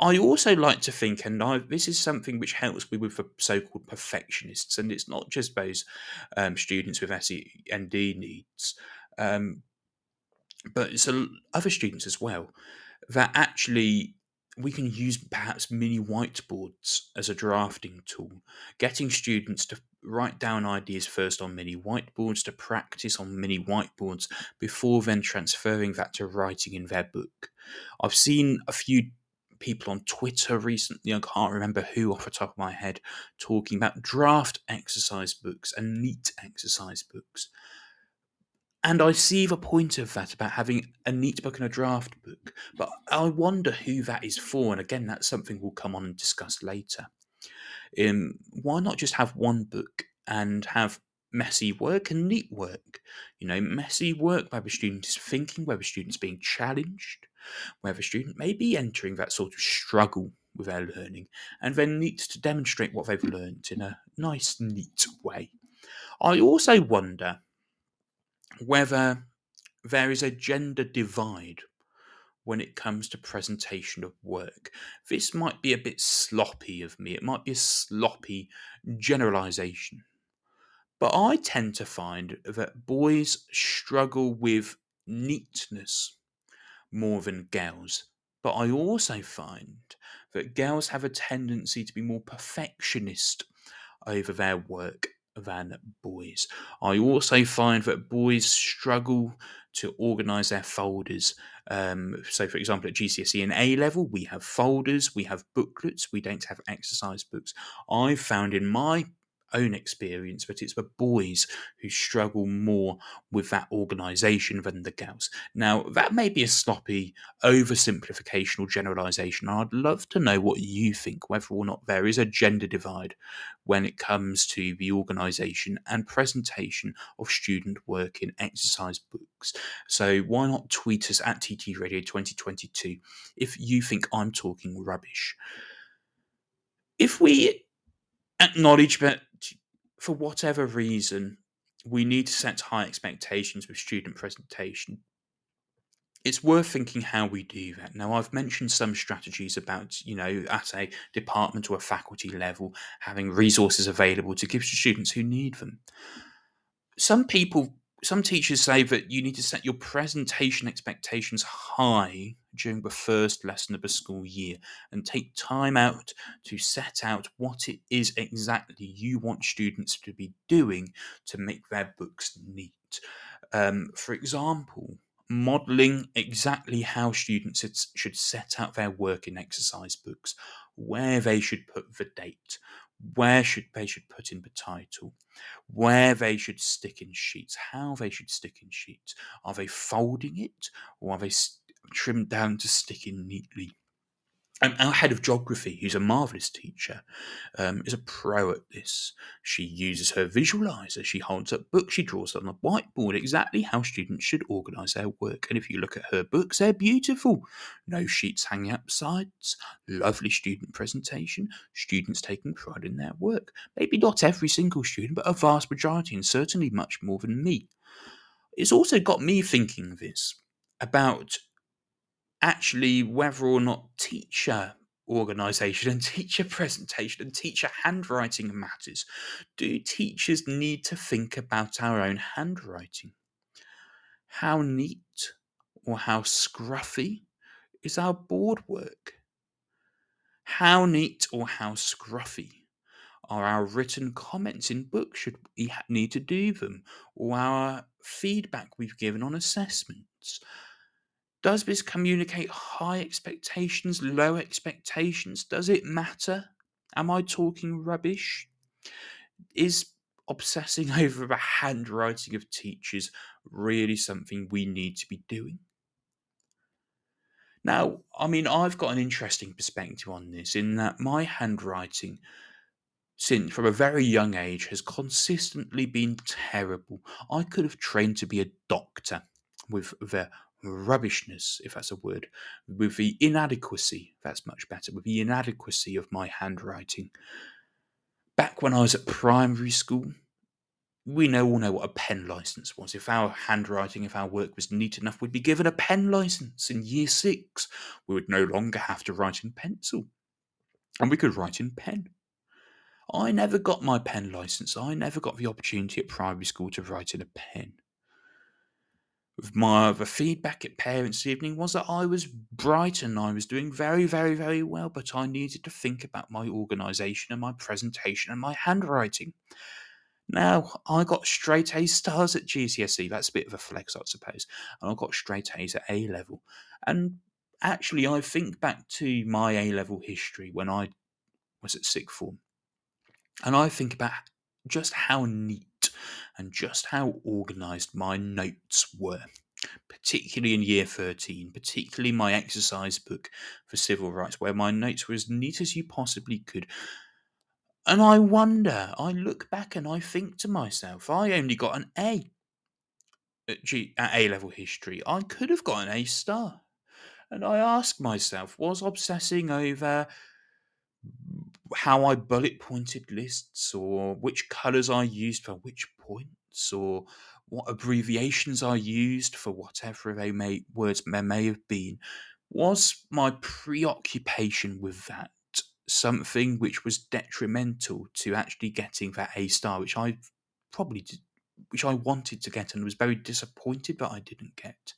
I also like to think, and I, this is something which helps me with the so-called perfectionists, and it's not just those um, students with SEND needs, um, but it's a, other students as well that actually we can use perhaps mini whiteboards as a drafting tool, getting students to write down ideas first on mini whiteboards, to practice on mini whiteboards before then transferring that to writing in their book. I've seen a few people on Twitter recently, I can't remember who off the top of my head, talking about draft exercise books and neat exercise books. And I see the point of that about having a neat book and a draft book, but I wonder who that is for. And again, that's something we'll come on and discuss later. Um, why not just have one book and have messy work and neat work? You know, messy work where the student is thinking, where the student's being challenged, where the student may be entering that sort of struggle with their learning, and then neat to demonstrate what they've learned in a nice, neat way. I also wonder whether there is a gender divide when it comes to presentation of work. This might be a bit sloppy of me, it might be a sloppy generalization. But I tend to find that boys struggle with neatness more than girls. But I also find that girls have a tendency to be more perfectionist over their work than boys. I also find that boys struggle to organise their folders. Um, so, for example, at GCSE and A level, we have folders, we have booklets, we don't have exercise books. I've found in my own experience, but it's the boys who struggle more with that organisation than the girls. Now, that may be a sloppy oversimplification or generalisation. I'd love to know what you think, whether or not there is a gender divide when it comes to the organisation and presentation of student work in exercise books. So, why not tweet us at TT Radio 2022 if you think I'm talking rubbish? If we acknowledge that for whatever reason, we need to set high expectations with student presentation. It's worth thinking how we do that. Now, I've mentioned some strategies about, you know, at a department or a faculty level, having resources available to give to students who need them. Some people some teachers say that you need to set your presentation expectations high during the first lesson of the school year and take time out to set out what it is exactly you want students to be doing to make their books neat. Um, for example, modeling exactly how students should set out their work in exercise books, where they should put the date, where should they should put in the title, where they should stick in sheets, how they should stick in sheets. Are they folding it or are they trimmed down to stick in neatly? Um, our head of geography, who's a marvelous teacher, um, is a pro at this. She uses her visualizer. She holds up books. She draws on the whiteboard exactly how students should organise their work. And if you look at her books, they're beautiful. No sheets hanging up sides. Lovely student presentation. Students taking pride in their work. Maybe not every single student, but a vast majority, and certainly much more than me. It's also got me thinking this about actually whether or not teacher organization and teacher presentation and teacher handwriting matters. Do teachers need to think about our own handwriting? How neat or how scruffy is our board work? How neat or how scruffy are our written comments in books? Should we need to do them? Or our feedback we've given on assessments? Does this communicate high expectations, low expectations? Does it matter? Am I talking rubbish? Is obsessing <laughs> over the handwriting of teachers really something we need to be doing? Now, I mean, I've got an interesting perspective on this in that my handwriting, since from a very young age, has consistently been terrible. I could have trained to be a doctor with the rubbishness, if that's a word, with the inadequacy, that's much better, with the inadequacy of my handwriting. Back when I was at primary school, we know all know what a pen license was. If our handwriting, if our work was neat enough, we'd be given a pen license in year six. We would no longer have to write in pencil. And we could write in pen. I never got my pen license. I never got the opportunity at primary school to write in a pen my uh, the feedback at parents' evening was that I was bright and I was doing very, very, very well, but I needed to think about my organisation and my presentation and my handwriting. Now, I got straight A stars at GCSE. That's a bit of a flex, I suppose. And I got straight A's at A level. And actually, I think back to my A level history when I was at sixth form. And I think about just how neat and just how organised my notes were, particularly in year 13, particularly my exercise book for civil rights, where my notes were as neat as you possibly could. And I wonder, I look back and I think to myself, I only got an A at, G, at A level history. I could have got an A star. And I ask myself, was obsessing over how I bullet pointed lists or which colours I used for which points or what abbreviations I used for whatever they may words may have been was my preoccupation with that something which was detrimental to actually getting that A star, which I probably did, which I wanted to get and was very disappointed that I didn't get.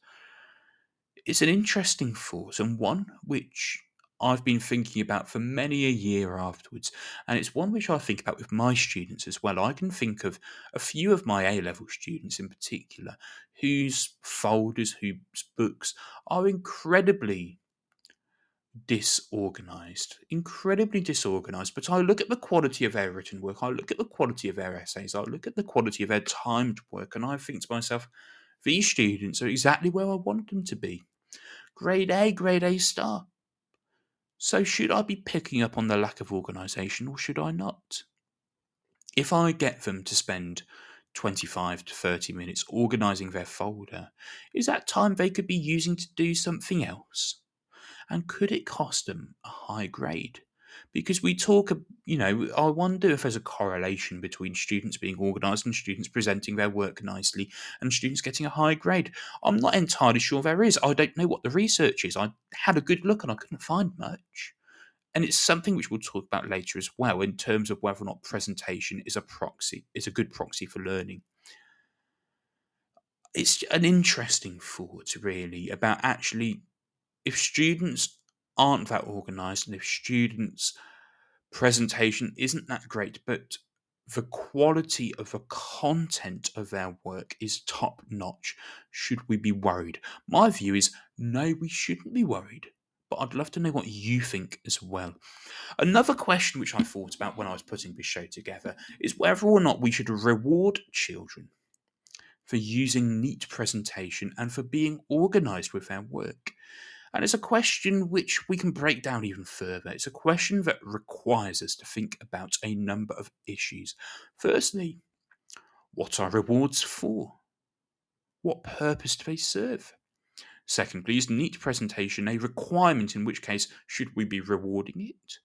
It's an interesting thought and one which I've been thinking about for many a year afterwards. And it's one which I think about with my students as well. I can think of a few of my A level students in particular whose folders, whose books are incredibly disorganized, incredibly disorganized. But I look at the quality of their written work, I look at the quality of their essays, I look at the quality of their timed work, and I think to myself, these students are exactly where I want them to be. Grade A, grade A star. So, should I be picking up on the lack of organisation or should I not? If I get them to spend 25 to 30 minutes organising their folder, is that time they could be using to do something else? And could it cost them a high grade? Because we talk, you know, I wonder if there's a correlation between students being organised and students presenting their work nicely and students getting a high grade. I'm not entirely sure there is. I don't know what the research is. I had a good look and I couldn't find much. And it's something which we'll talk about later as well in terms of whether or not presentation is a proxy, is a good proxy for learning. It's an interesting thought, really, about actually if students aren't that organised and if students' presentation isn't that great, but the quality of the content of their work is top notch, should we be worried? My view is no, we shouldn't be worried. But I'd love to know what you think as well. Another question which I thought about when I was putting this show together is whether or not we should reward children for using neat presentation and for being organised with their work. And it's a question which we can break down even further. It's a question that requires us to think about a number of issues. Firstly, what are rewards for? What purpose do they serve? Secondly, is neat presentation a requirement, in which case, should we be rewarding it?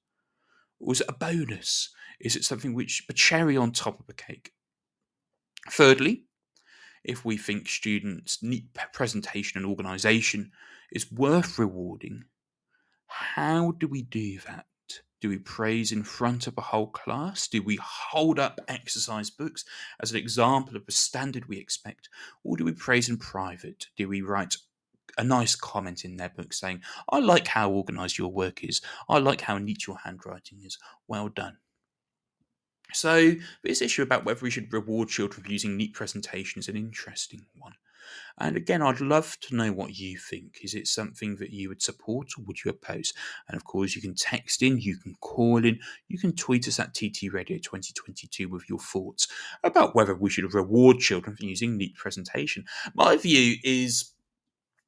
Or is it a bonus? Is it something which, a cherry on top of a cake? Thirdly, if we think students' neat presentation and organisation is worth rewarding, how do we do that? Do we praise in front of a whole class? Do we hold up exercise books as an example of the standard we expect? Or do we praise in private? Do we write a nice comment in their book saying, I like how organised your work is. I like how neat your handwriting is. Well done. So, this issue about whether we should reward children for using neat presentations is an interesting one. And again, I'd love to know what you think. Is it something that you would support or would you oppose? And of course, you can text in, you can call in, you can tweet us at TT Radio 2022 with your thoughts about whether we should reward children for using neat presentation. My view is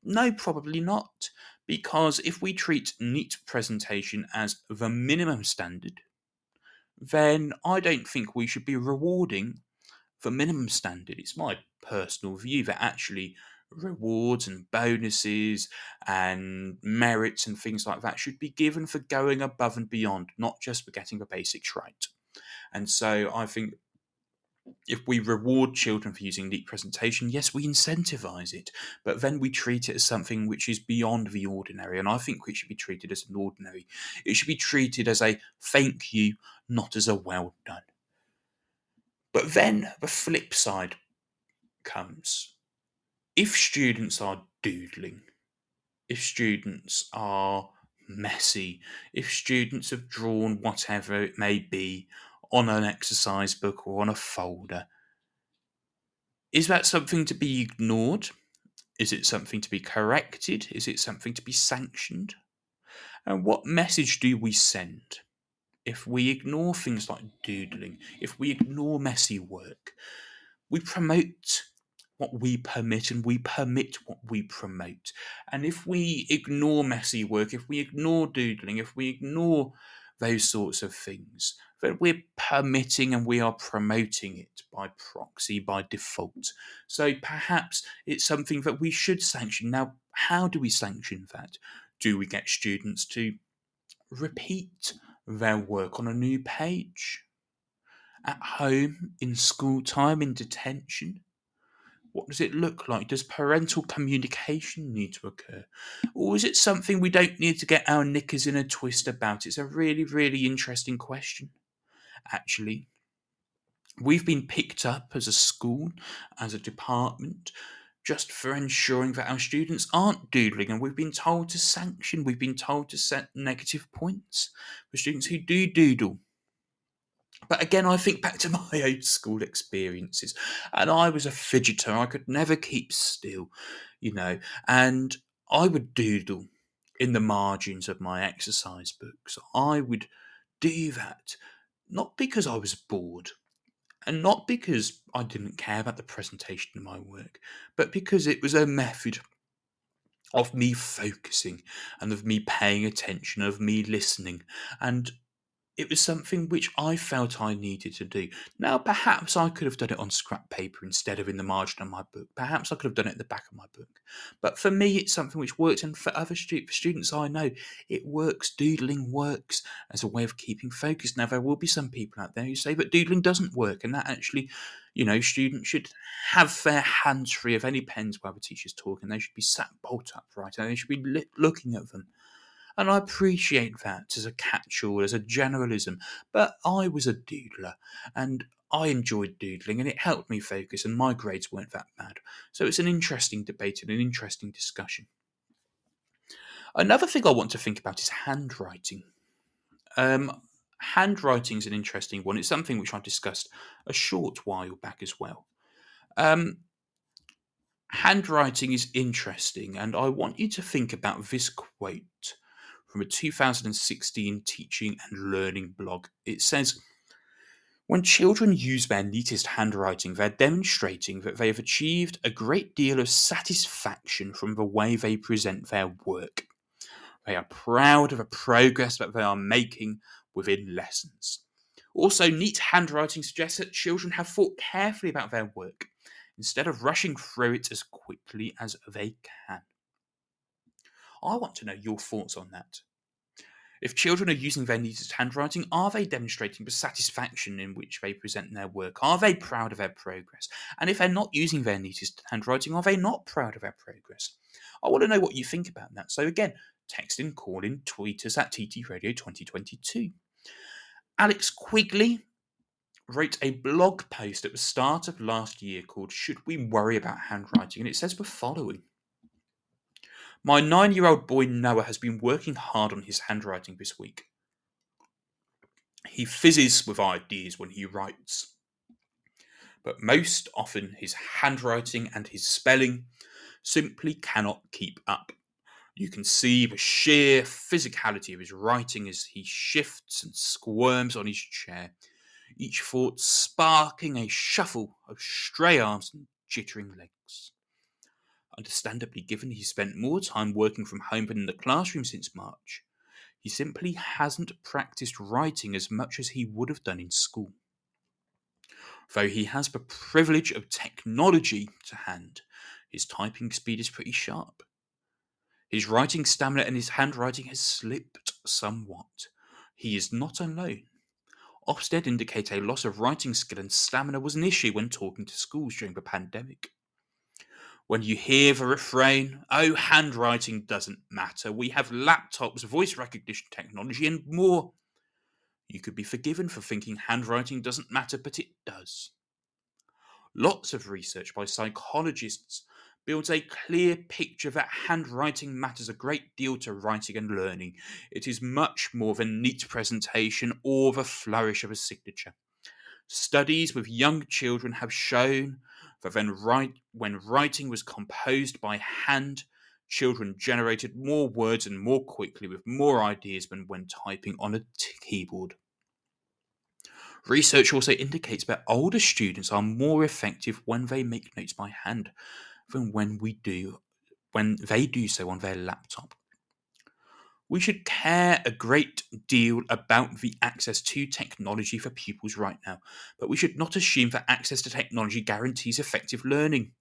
no, probably not. Because if we treat neat presentation as the minimum standard, then I don't think we should be rewarding the minimum standard. It's my personal view that actually rewards and bonuses and merits and things like that should be given for going above and beyond, not just for getting the basics right. And so I think if we reward children for using neat presentation, yes, we incentivize it, but then we treat it as something which is beyond the ordinary. And I think it should be treated as an ordinary. It should be treated as a thank you, not as a well done. But then the flip side comes. If students are doodling, if students are messy, if students have drawn whatever it may be on an exercise book or on a folder. Is that something to be ignored? Is it something to be corrected? Is it something to be sanctioned? And what message do we send if we ignore things like doodling, if we ignore messy work? We promote what we permit and we permit what we promote. And if we ignore messy work, if we ignore doodling, if we ignore those sorts of things, that we're permitting and we are promoting it by proxy, by default. So perhaps it's something that we should sanction. Now, how do we sanction that? Do we get students to repeat their work on a new page? At home, in school time, in detention? What does it look like? Does parental communication need to occur? Or is it something we don't need to get our knickers in a twist about? It's a really, really interesting question actually. We've been picked up as a school, as a department, just for ensuring that our students aren't doodling, and we've been told to sanction, we've been told to set negative points for students who do doodle. But again, I think back to <laughs> my old school experiences, and I was a fidgeter. I could never keep still, you know, and I would doodle in the margins of my exercise books. I would do that not because I was bored and not because I didn't care about the presentation of my work, but because it was a method of me focusing and of me paying attention, of me listening. And it was something which I felt I needed to do. Now, perhaps I could have done it on scrap paper instead of in the margin of my book. Perhaps I could have done it at the back of my book. But for me, it's something which works, and for other stu- for students I know, it works. Doodling works as a way of keeping focus. Now, there will be some people out there who say that doodling doesn't work, and that actually, you know, students should have their hands free of any pens while the teacher's talking. They should be sat bolt upright, and they should be li- looking at them. And I appreciate that as a catch all, as a generalism. But I was a doodler and I enjoyed doodling and it helped me focus, and my grades weren't that bad. So it's an interesting debate and an interesting discussion. Another thing I want to think about is handwriting. Um, handwriting is an interesting one. It's something which I discussed a short while back as well. Um, handwriting is interesting, and I want you to think about this quote from a 2016 teaching and learning blog. It says, when children use their neatest handwriting, they're demonstrating that they have achieved a great deal of satisfaction from the way they present their work. They are proud of the progress that they are making within lessons. Also, neat handwriting suggests that children have thought carefully about their work instead of rushing through it as quickly as they can. I want to know your thoughts on that. If children are using their neatest handwriting, are they demonstrating the satisfaction in which they present their work? Are they proud of their progress? And if they're not using their neatest handwriting, are they not proud of their progress? I want to know what you think about that. So again, text in, call in, tweet us at TT Radio 2022. Alex Quigley wrote a blog post at the start of last year called Should We Worry About Handwriting? And it says the following my nine year old boy Noah has been working hard on his handwriting this week. He fizzes with ideas when he writes, but most often his handwriting and his spelling simply cannot keep up. You can see the sheer physicality of his writing as he shifts and squirms on his chair, each thought sparking a shuffle of stray arms and jittering legs. Understandably, given he spent more time working from home than in the classroom since March, he simply hasn't practiced writing as much as he would have done in school. Though he has the privilege of technology to hand, his typing speed is pretty sharp. His writing stamina and his handwriting has slipped somewhat. He is not alone. Ofsted indicate a loss of writing skill and stamina was an issue when talking to schools during the pandemic when you hear the refrain, oh, handwriting doesn't matter, we have laptops, voice recognition technology, and more. You could be forgiven for thinking handwriting doesn't matter, but it does. Lots of research by psychologists builds a clear picture that handwriting matters a great deal to writing and learning. It is much more than neat presentation or the flourish of a signature. Studies with young children have shown that when, write, when writing was composed by hand, children generated more words and more quickly with more ideas than when typing on a t- keyboard. Research also indicates that older students are more effective when they make notes by hand than when we do when they do so on their laptop. We should care a great deal about the access to technology for pupils right now, but we should not assume that access to technology guarantees effective learning.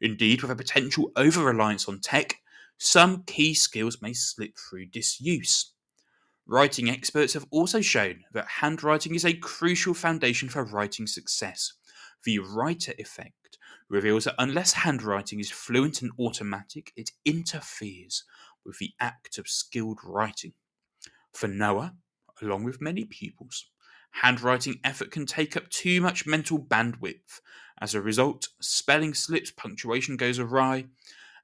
Indeed, with a potential over reliance on tech, some key skills may slip through disuse. Writing experts have also shown that handwriting is a crucial foundation for writing success. The writer effect reveals that unless handwriting is fluent and automatic, it interferes with the act of skilled writing. For Noah, along with many pupils, handwriting effort can take up too much mental bandwidth. As a result, spelling slips, punctuation goes awry,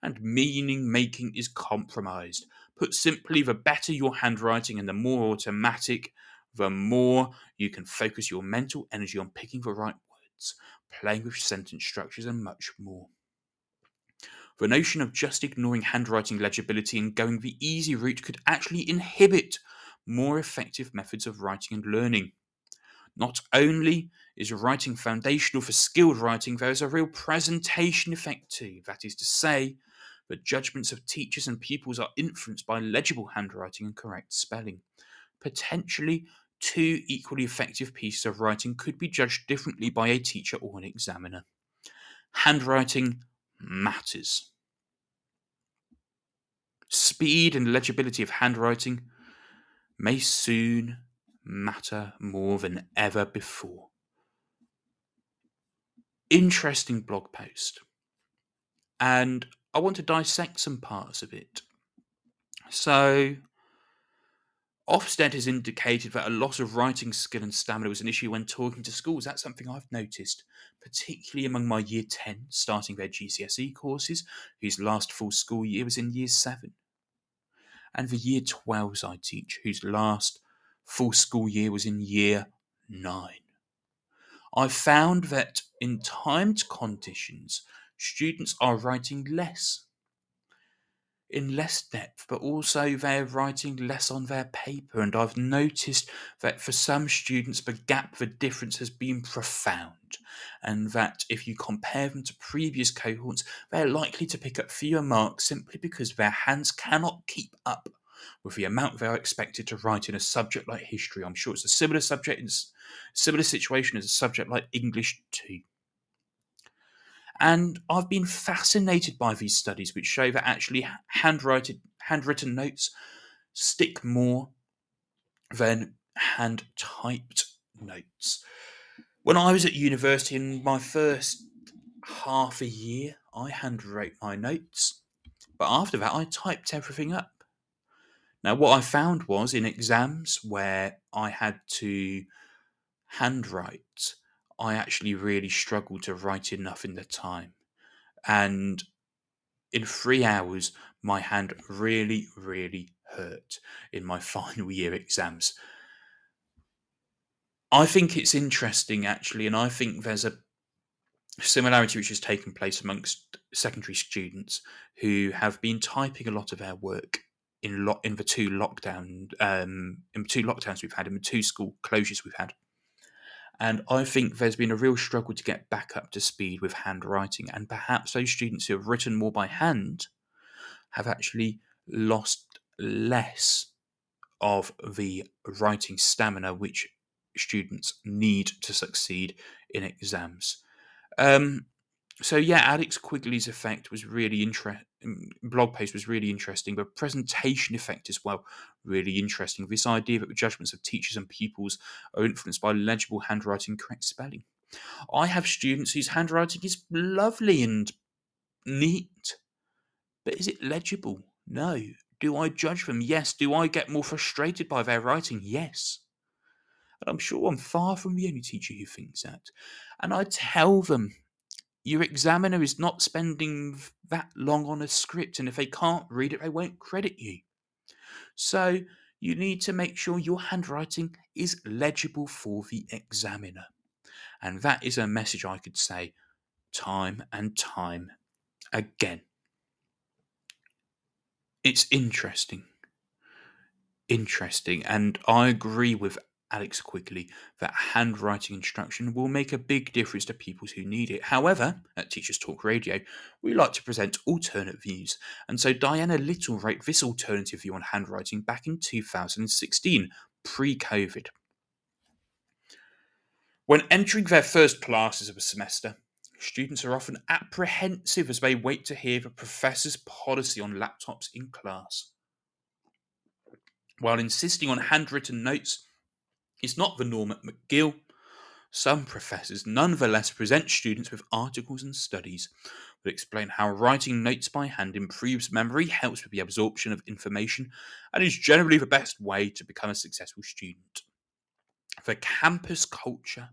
and meaning making is compromised. Put simply, the better your handwriting and the more automatic, the more you can focus your mental energy on picking the right words, playing with sentence structures, and much more. The notion of just ignoring handwriting legibility and going the easy route could actually inhibit more effective methods of writing and learning. Not only is writing foundational for skilled writing, there is a real presentation effect too. That is to say, the judgments of teachers and pupils are influenced by legible handwriting and correct spelling, potentially two equally effective pieces of writing could be judged differently by a teacher or an examiner. Handwriting matters. Speed and legibility of handwriting may soon matter more than ever before. Interesting blog post. And I want to dissect some parts of it. So, Ofsted has indicated that a loss of writing skill and stamina was an issue when talking to schools. That's something I've noticed, particularly among my year 10 starting their GCSE courses, whose last full school year was in year 7. And the year 12s I teach, whose last full school year was in year 9. I've found that in timed conditions, students are writing less in less depth, but also they're writing less on their paper. And I've noticed that for some students, the gap, the difference has been profound. And that if you compare them to previous cohorts, they're likely to pick up fewer marks simply because their hands cannot keep up with the amount they're expected to write in a subject like history. I'm sure it's a similar subject, in similar situation as a subject like English too. And I've been fascinated by these studies, which show that actually handwritten, handwritten notes stick more than hand typed notes. When I was at university in my first half a year, I handwrote my notes, but after that, I typed everything up. Now, what I found was in exams where I had to handwrite, I actually really struggled to write enough in the time. And in three hours, my hand really, really hurt in my <laughs> final year exams. I think it's interesting, actually, and I think there's a similarity which has taken place amongst secondary students who have been typing a lot of their work in lo- in the two lockdown um, in two lockdowns we've had in the two school closures we've had and I think there's been a real struggle to get back up to speed with handwriting. And perhaps those students who have written more by hand have actually lost less of the writing stamina which students need to succeed in exams. Um, so yeah, Alex Quigley's effect was really interesting. Blog post was really interesting, but presentation effect as well, really interesting. This idea that the judgments of teachers and pupils are influenced by legible handwriting, correct spelling. I have students whose handwriting is lovely and neat, but is it legible? No. Do I judge them? Yes. Do I get more frustrated by their writing? Yes. And I'm sure I'm far from the only teacher who thinks that. And I tell them your examiner is not spending that long on a script, and if they can't read it, they won't credit you. So you need to make sure your handwriting is legible for the examiner. And that is a message I could say time and time again. It's interesting. Interesting. And I agree with Alex Quigley that handwriting instruction will make a big difference to pupils who need it. However, at Teachers Talk Radio, we like to present alternate views, and so Diana Little wrote this alternative view on handwriting back in 2016, pre COVID. When entering their first classes of a semester, students are often apprehensive as they wait to hear the professor's policy on laptops in class. While insisting on handwritten notes, is not the norm at McGill. Some professors nonetheless present students with articles and studies that explain how writing notes by hand improves memory, helps with the absorption of information, and is generally the best way to become a successful student. The campus culture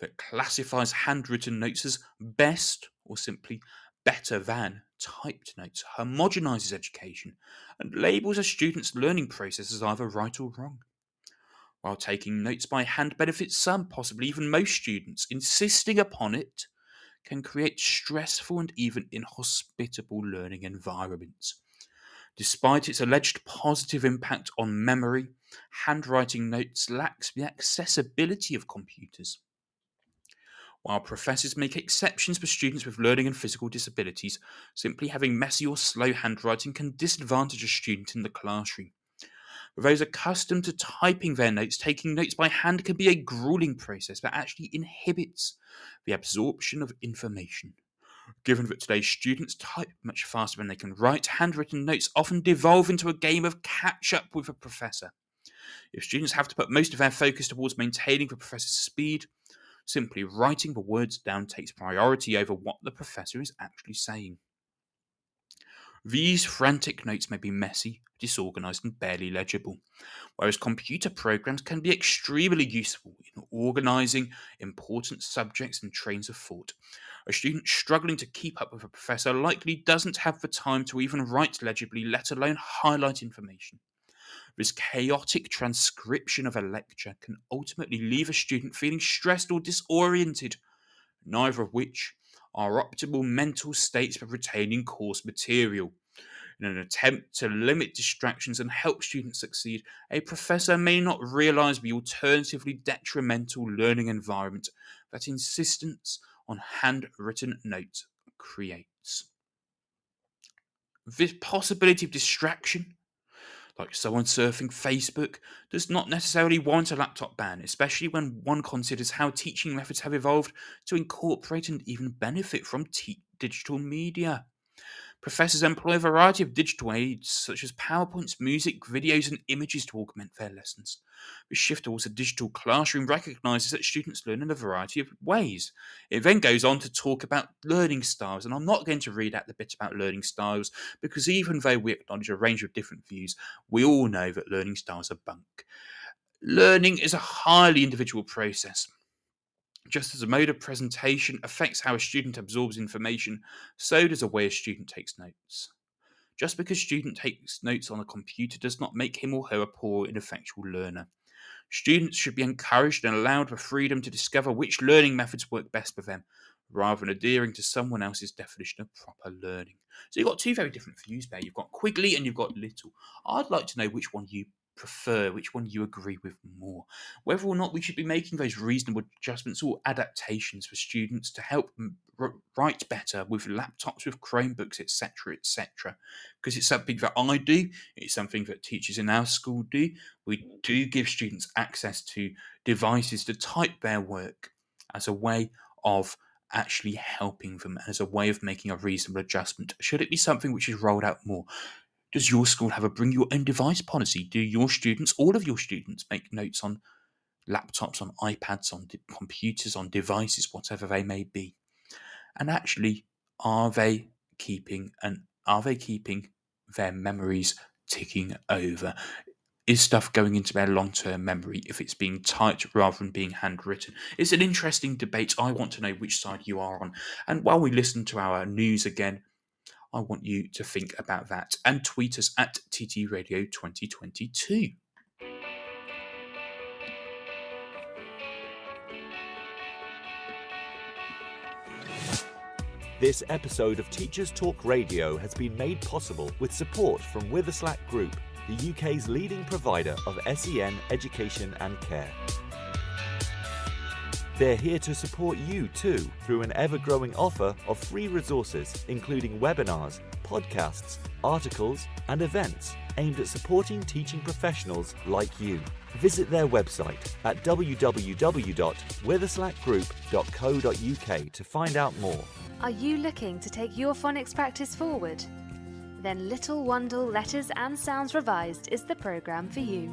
that classifies handwritten notes as best or simply better than typed notes homogenizes education and labels a student's learning process as either right or wrong while taking notes by hand benefits some, possibly even most students. Insisting upon it can create stressful and even inhospitable learning environments. Despite its alleged positive impact on memory, handwriting notes lacks the accessibility of computers. While professors make exceptions for students with learning and physical disabilities, simply having messy or slow handwriting can disadvantage a student in the classroom. Those accustomed to typing their notes, taking notes by hand can be a grueling process that actually inhibits the absorption of information. Given that today's students type much faster than they can write, handwritten notes often devolve into a game of catch up with a professor. If students have to put most of their focus towards maintaining the professor's speed, simply writing the words down takes priority over what the professor is actually saying. These frantic notes may be messy, disorganized, and barely legible, whereas computer programs can be extremely useful in organizing important subjects and trains of thought. A student struggling to keep up with a professor likely doesn't have the time to even write legibly, let alone highlight information. This chaotic transcription of a lecture can ultimately leave a student feeling stressed or disoriented, neither of which are optimal mental states for retaining course material. In an attempt to limit distractions and help students succeed, a professor may not realize the alternatively detrimental learning environment that insistence on handwritten notes creates. This possibility of distraction like someone surfing Facebook, does not necessarily warrant a laptop ban, especially when one considers how teaching methods have evolved to incorporate and even benefit from te- digital media. Professors employ a variety of digital aids such as PowerPoints, music, videos, and images to augment their lessons. The shift towards a digital classroom recognizes that students learn in a variety of ways. It then goes on to talk about learning styles, and I'm not going to read out the bit about learning styles because even though we acknowledge a range of different views, we all know that learning styles are bunk. Learning is a highly individual process. Just as a mode of presentation affects how a student absorbs information, so does the way a student takes notes. Just because a student takes notes on a computer does not make him or her a poor, ineffectual learner. Students should be encouraged and allowed the freedom to discover which learning methods work best for them, rather than adhering to someone else's definition of proper learning. So you've got two very different views there. You've got Quigley and you've got Little. I'd like to know which one you prefer, which one you agree with more, whether or not we should be making those reasonable adjustments or adaptations for students to help write better with laptops, with Chromebooks, etc., etc. Because it's something that I do, it's something that teachers in our school do. We do give students access to devices to type their work as a way of actually helping them as a way of making a reasonable adjustment. Should it be something which is rolled out more? Does your school have a bring your own device policy? Do your students, all of your students, make notes on laptops, on iPads, on de- computers, on devices, whatever they may be? And actually, are they keeping and are they keeping their memories ticking over? Is stuff going into their long term memory if it's being typed rather than being handwritten? It's an interesting debate. I want to know which side you are on. And while we listen to our news again, I want you to think about that and tweet us at TT Radio 2022. This episode of Teachers Talk Radio has been made possible with support from Witherslack Group, the UK's leading provider of SEN education and care. They're here to support you too through an ever growing offer of free resources, including webinars, podcasts, articles, and events aimed at supporting teaching professionals like you. Visit their website at www.witherslackgroup.co.uk to find out more. Are you looking to take your phonics practice forward? Then Little Wandle Letters and Sounds Revised is the programme for you.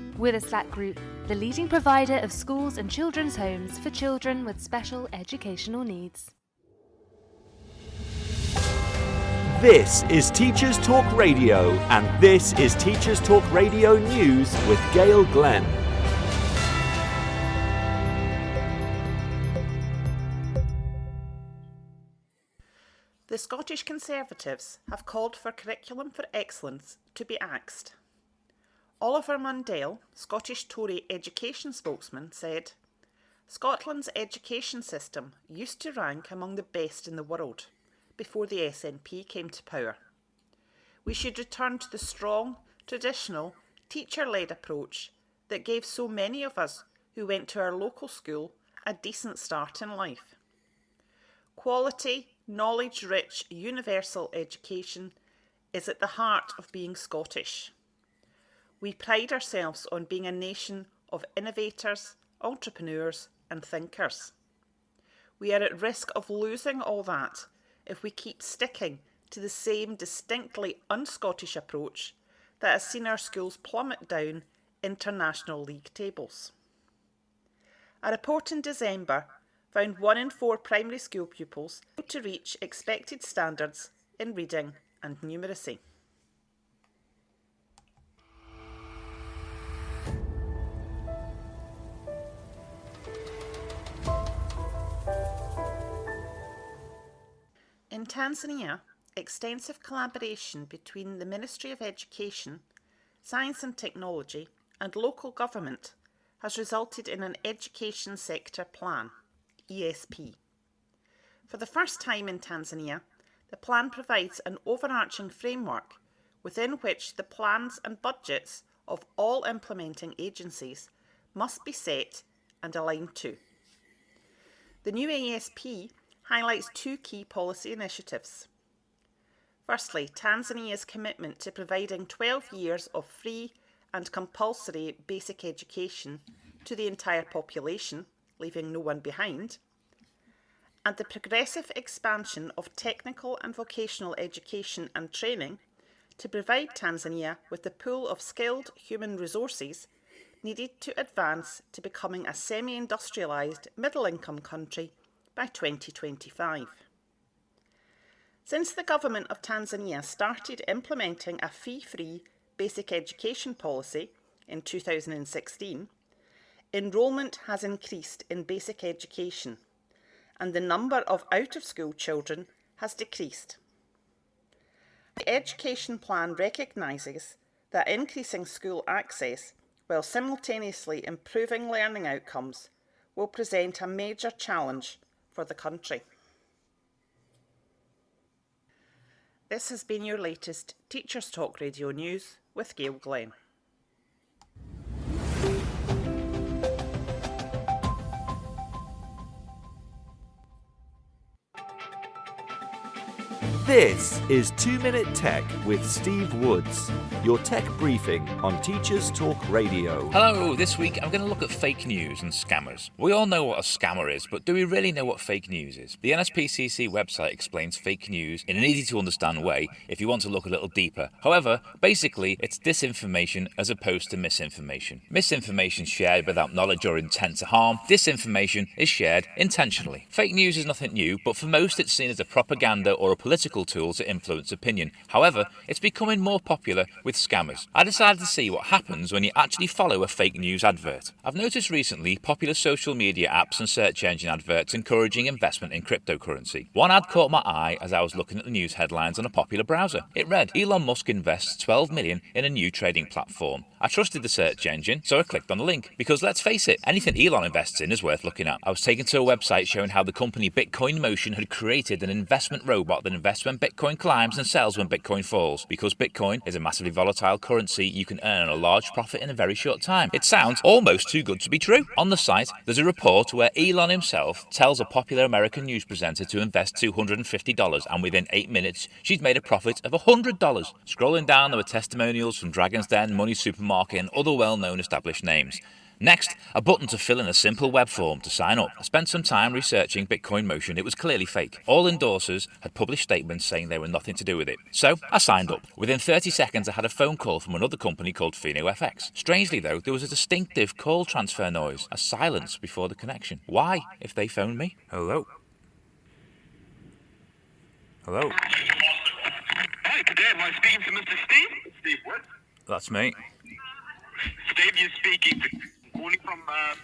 Witherslack Group, the leading provider of schools and children's homes for children with special educational needs. This is Teachers Talk Radio, and this is Teachers Talk Radio News with Gail Glenn. The Scottish Conservatives have called for Curriculum for Excellence to be axed. Oliver Mundell, Scottish Tory education spokesman, said Scotland's education system used to rank among the best in the world before the SNP came to power. We should return to the strong, traditional, teacher led approach that gave so many of us who went to our local school a decent start in life. Quality, knowledge rich, universal education is at the heart of being Scottish. We pride ourselves on being a nation of innovators, entrepreneurs, and thinkers. We are at risk of losing all that if we keep sticking to the same distinctly un Scottish approach that has seen our schools plummet down international league tables. A report in December found one in four primary school pupils to reach expected standards in reading and numeracy. In Tanzania, extensive collaboration between the Ministry of Education, Science and Technology, and local government has resulted in an Education Sector Plan, ESP. For the first time in Tanzania, the plan provides an overarching framework within which the plans and budgets of all implementing agencies must be set and aligned to. The new ESP highlights two key policy initiatives. Firstly, Tanzania's commitment to providing 12 years of free and compulsory basic education to the entire population, leaving no one behind, and the progressive expansion of technical and vocational education and training to provide Tanzania with the pool of skilled human resources needed to advance to becoming a semi industrialised middle income country by 2025. Since the government of Tanzania started implementing a fee free basic education policy in 2016, enrolment has increased in basic education and the number of out of school children has decreased. The education plan recognises that increasing school access while simultaneously improving learning outcomes will present a major challenge for the country. This has been your latest Teachers Talk Radio News with Gail Glenn. This is 2 Minute Tech with Steve Woods, your tech briefing on Teachers Talk Radio. Hello, this week I'm going to look at fake news and scammers. We all know what a scammer is, but do we really know what fake news is? The NSPCC website explains fake news in an easy to understand way if you want to look a little deeper. However, basically, it's disinformation as opposed to misinformation. Misinformation shared without knowledge or intent to harm, disinformation is shared intentionally. Fake news is nothing new, but for most it's seen as a propaganda or a political powerful tool to influence opinion. However, it's becoming more popular with scammers. I decided to see what happens when you actually follow a fake news advert. I've noticed recently popular social media apps and search engine adverts encouraging investment in cryptocurrency. One ad caught my eye as I was looking at the news headlines on a popular browser. It read Elon Musk invests 12 million in a new trading platform. I trusted the search engine, so I clicked on the link. Because let's face it, anything Elon invests in is worth looking at. I was taken to a website showing how the company Bitcoin Motion had created an investment robot that invests when Bitcoin climbs and sells when Bitcoin falls. Because Bitcoin is a massively volatile currency, you can earn a large profit in a very short time. It sounds almost too good to be true. On the site, there's a report where Elon himself tells a popular American news presenter to invest $250, and within eight minutes, she's made a profit of $100. Scrolling down, there were testimonials from Dragon's Den, Money Supermarket, and other well known established names. Next, a button to fill in a simple web form to sign up. I spent some time researching Bitcoin Motion. It was clearly fake. All endorsers had published statements saying they were nothing to do with it. So I signed up. Within 30 seconds, I had a phone call from another company called FinoFX. Strangely, though, there was a distinctive call transfer noise, a silence before the connection. Why, if they phoned me? Hello? Hello? Hi, good day. Am I speaking to Mr. Steve? Steve what? That's me. Steve, you're speaking to calling from uh.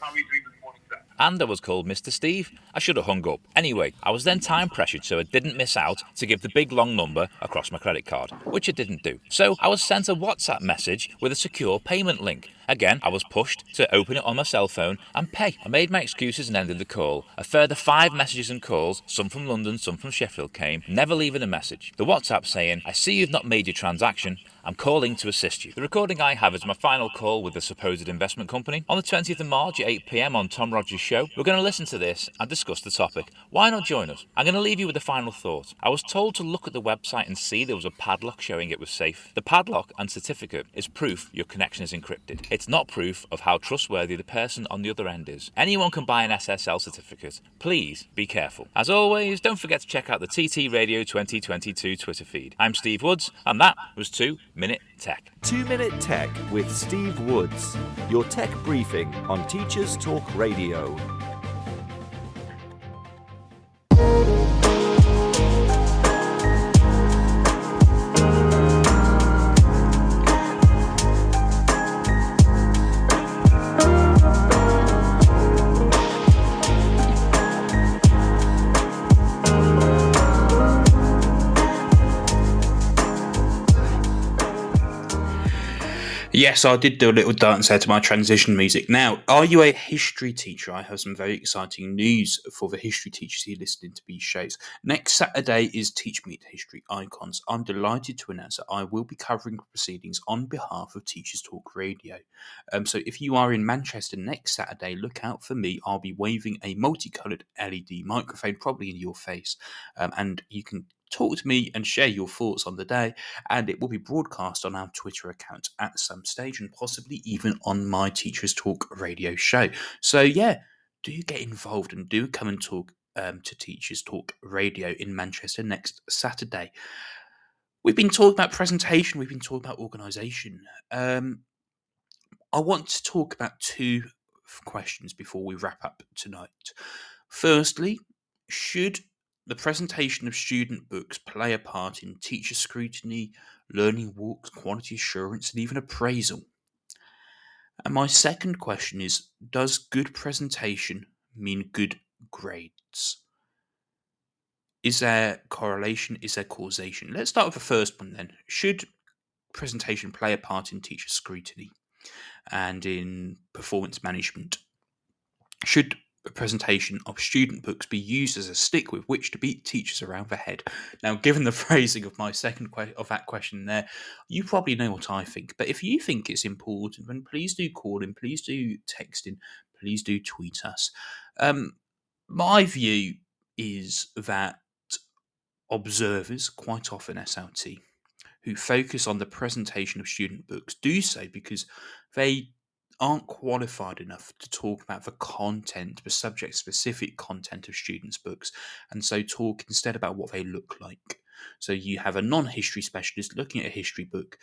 How are you doing this morning, sir? and I was called Mr. Steve. I should have hung up. Anyway, I was then time pressured so I didn't miss out to give the big long number across my credit card, which I didn't do. So I was sent a WhatsApp message with a secure payment link. Again, I was pushed to open it on my cell phone and pay. I made my excuses and ended the call. A further five messages and calls, some from London, some from Sheffield, came, never leaving a message. The WhatsApp saying, I see you've not made your transaction. I'm calling to assist you. The recording I have is my final call with the supposed investment company. On the 20th of March at 8 pm on Tom Rogers' show, we're going to listen to this and discuss the topic. Why not join us? I'm going to leave you with a final thought. I was told to look at the website and see there was a padlock showing it was safe. The padlock and certificate is proof your connection is encrypted. It's not proof of how trustworthy the person on the other end is. Anyone can buy an SSL certificate. Please be careful. As always, don't forget to check out the TT Radio 2022 Twitter feed. I'm Steve Woods, and that was 2 Minute Tech. Two Minute Tech with Steve Woods, your tech briefing on Teachers Talk Radio. Yes, I did do a little dance there to my transition music. Now, are you a history teacher? I have some very exciting news for the history teachers here listening to these shows. Next Saturday is Teach Meet History Icons. I'm delighted to announce that I will be covering proceedings on behalf of Teachers Talk Radio. Um, so if you are in Manchester next Saturday, look out for me. I'll be waving a multicoloured LED microphone, probably in your face, um, and you can talk to me and share your thoughts on the day, and it will be broadcast on our Twitter account at some stage and possibly even on my Teachers Talk radio show. So, yeah, do get involved and do come and talk um, to Teachers Talk radio in Manchester next Saturday. We've been talking about presentation, we've been talking about organisation. Um, I want to talk about two questions before we wrap up tonight. Firstly, should the presentation of student books play a part in teacher scrutiny, learning walks, quality assurance, and even appraisal? And my second question is Does good presentation mean good grades? Is there correlation? Is there causation? Let's start with the first one then. Should presentation play a part in teacher scrutiny and in performance management? Should presentation of student books be used as a stick with which to beat teachers around the head. Now, given the <laughs> phrasing of my second que- of that question there, you probably know what I think. But if you think it's important, then please do call in, please do text in, please do tweet us. Um, my view is that observers, quite often SLT, who focus on the presentation of student books, do so because they aren't qualified enough to talk about the content, the subject specific content of students' books, and so talk instead about what they look like. So you have a non history specialist looking at a history book,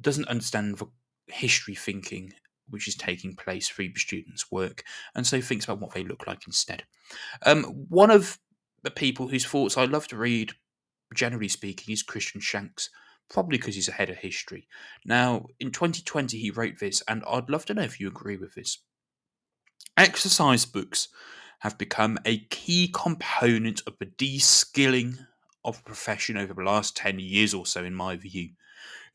doesn't understand the history thinking which is taking place through the students' work, and so thinks about what they look like instead. Um, one of the people whose thoughts I love to read generally speaking, is Christian Shanks, probably because he's ahead of history. Now, in 2020, he wrote this, and I'd love to know if you agree with this. Exercise books have become a key component of the de skilling of the profession over the last 10 years or so, in my view.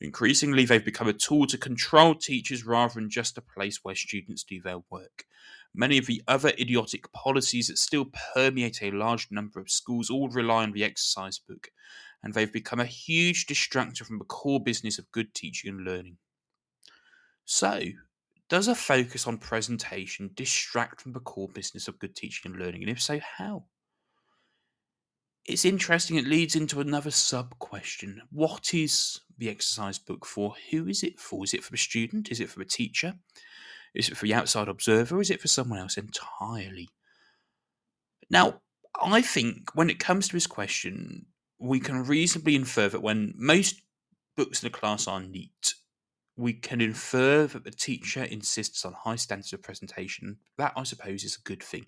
Increasingly, they've become a tool to control teachers rather than just a place where students do their work. Many of the other idiotic policies that still permeate a large number of schools all rely on the exercise book, and they've become a huge distractor from the core business of good teaching and learning. So, does a focus on presentation distract from the core business of good teaching and learning? And if so, how? It's interesting, it leads into another sub question. What is the exercise book for? Who is it for? Is it for the student? Is it for the teacher? Is it for the outside observer? Is it for someone else entirely? Now, I think when it comes to this question, we can reasonably infer that when most books in a class are neat, we can infer that the teacher insists on high standards of presentation. That, I suppose, is a good thing.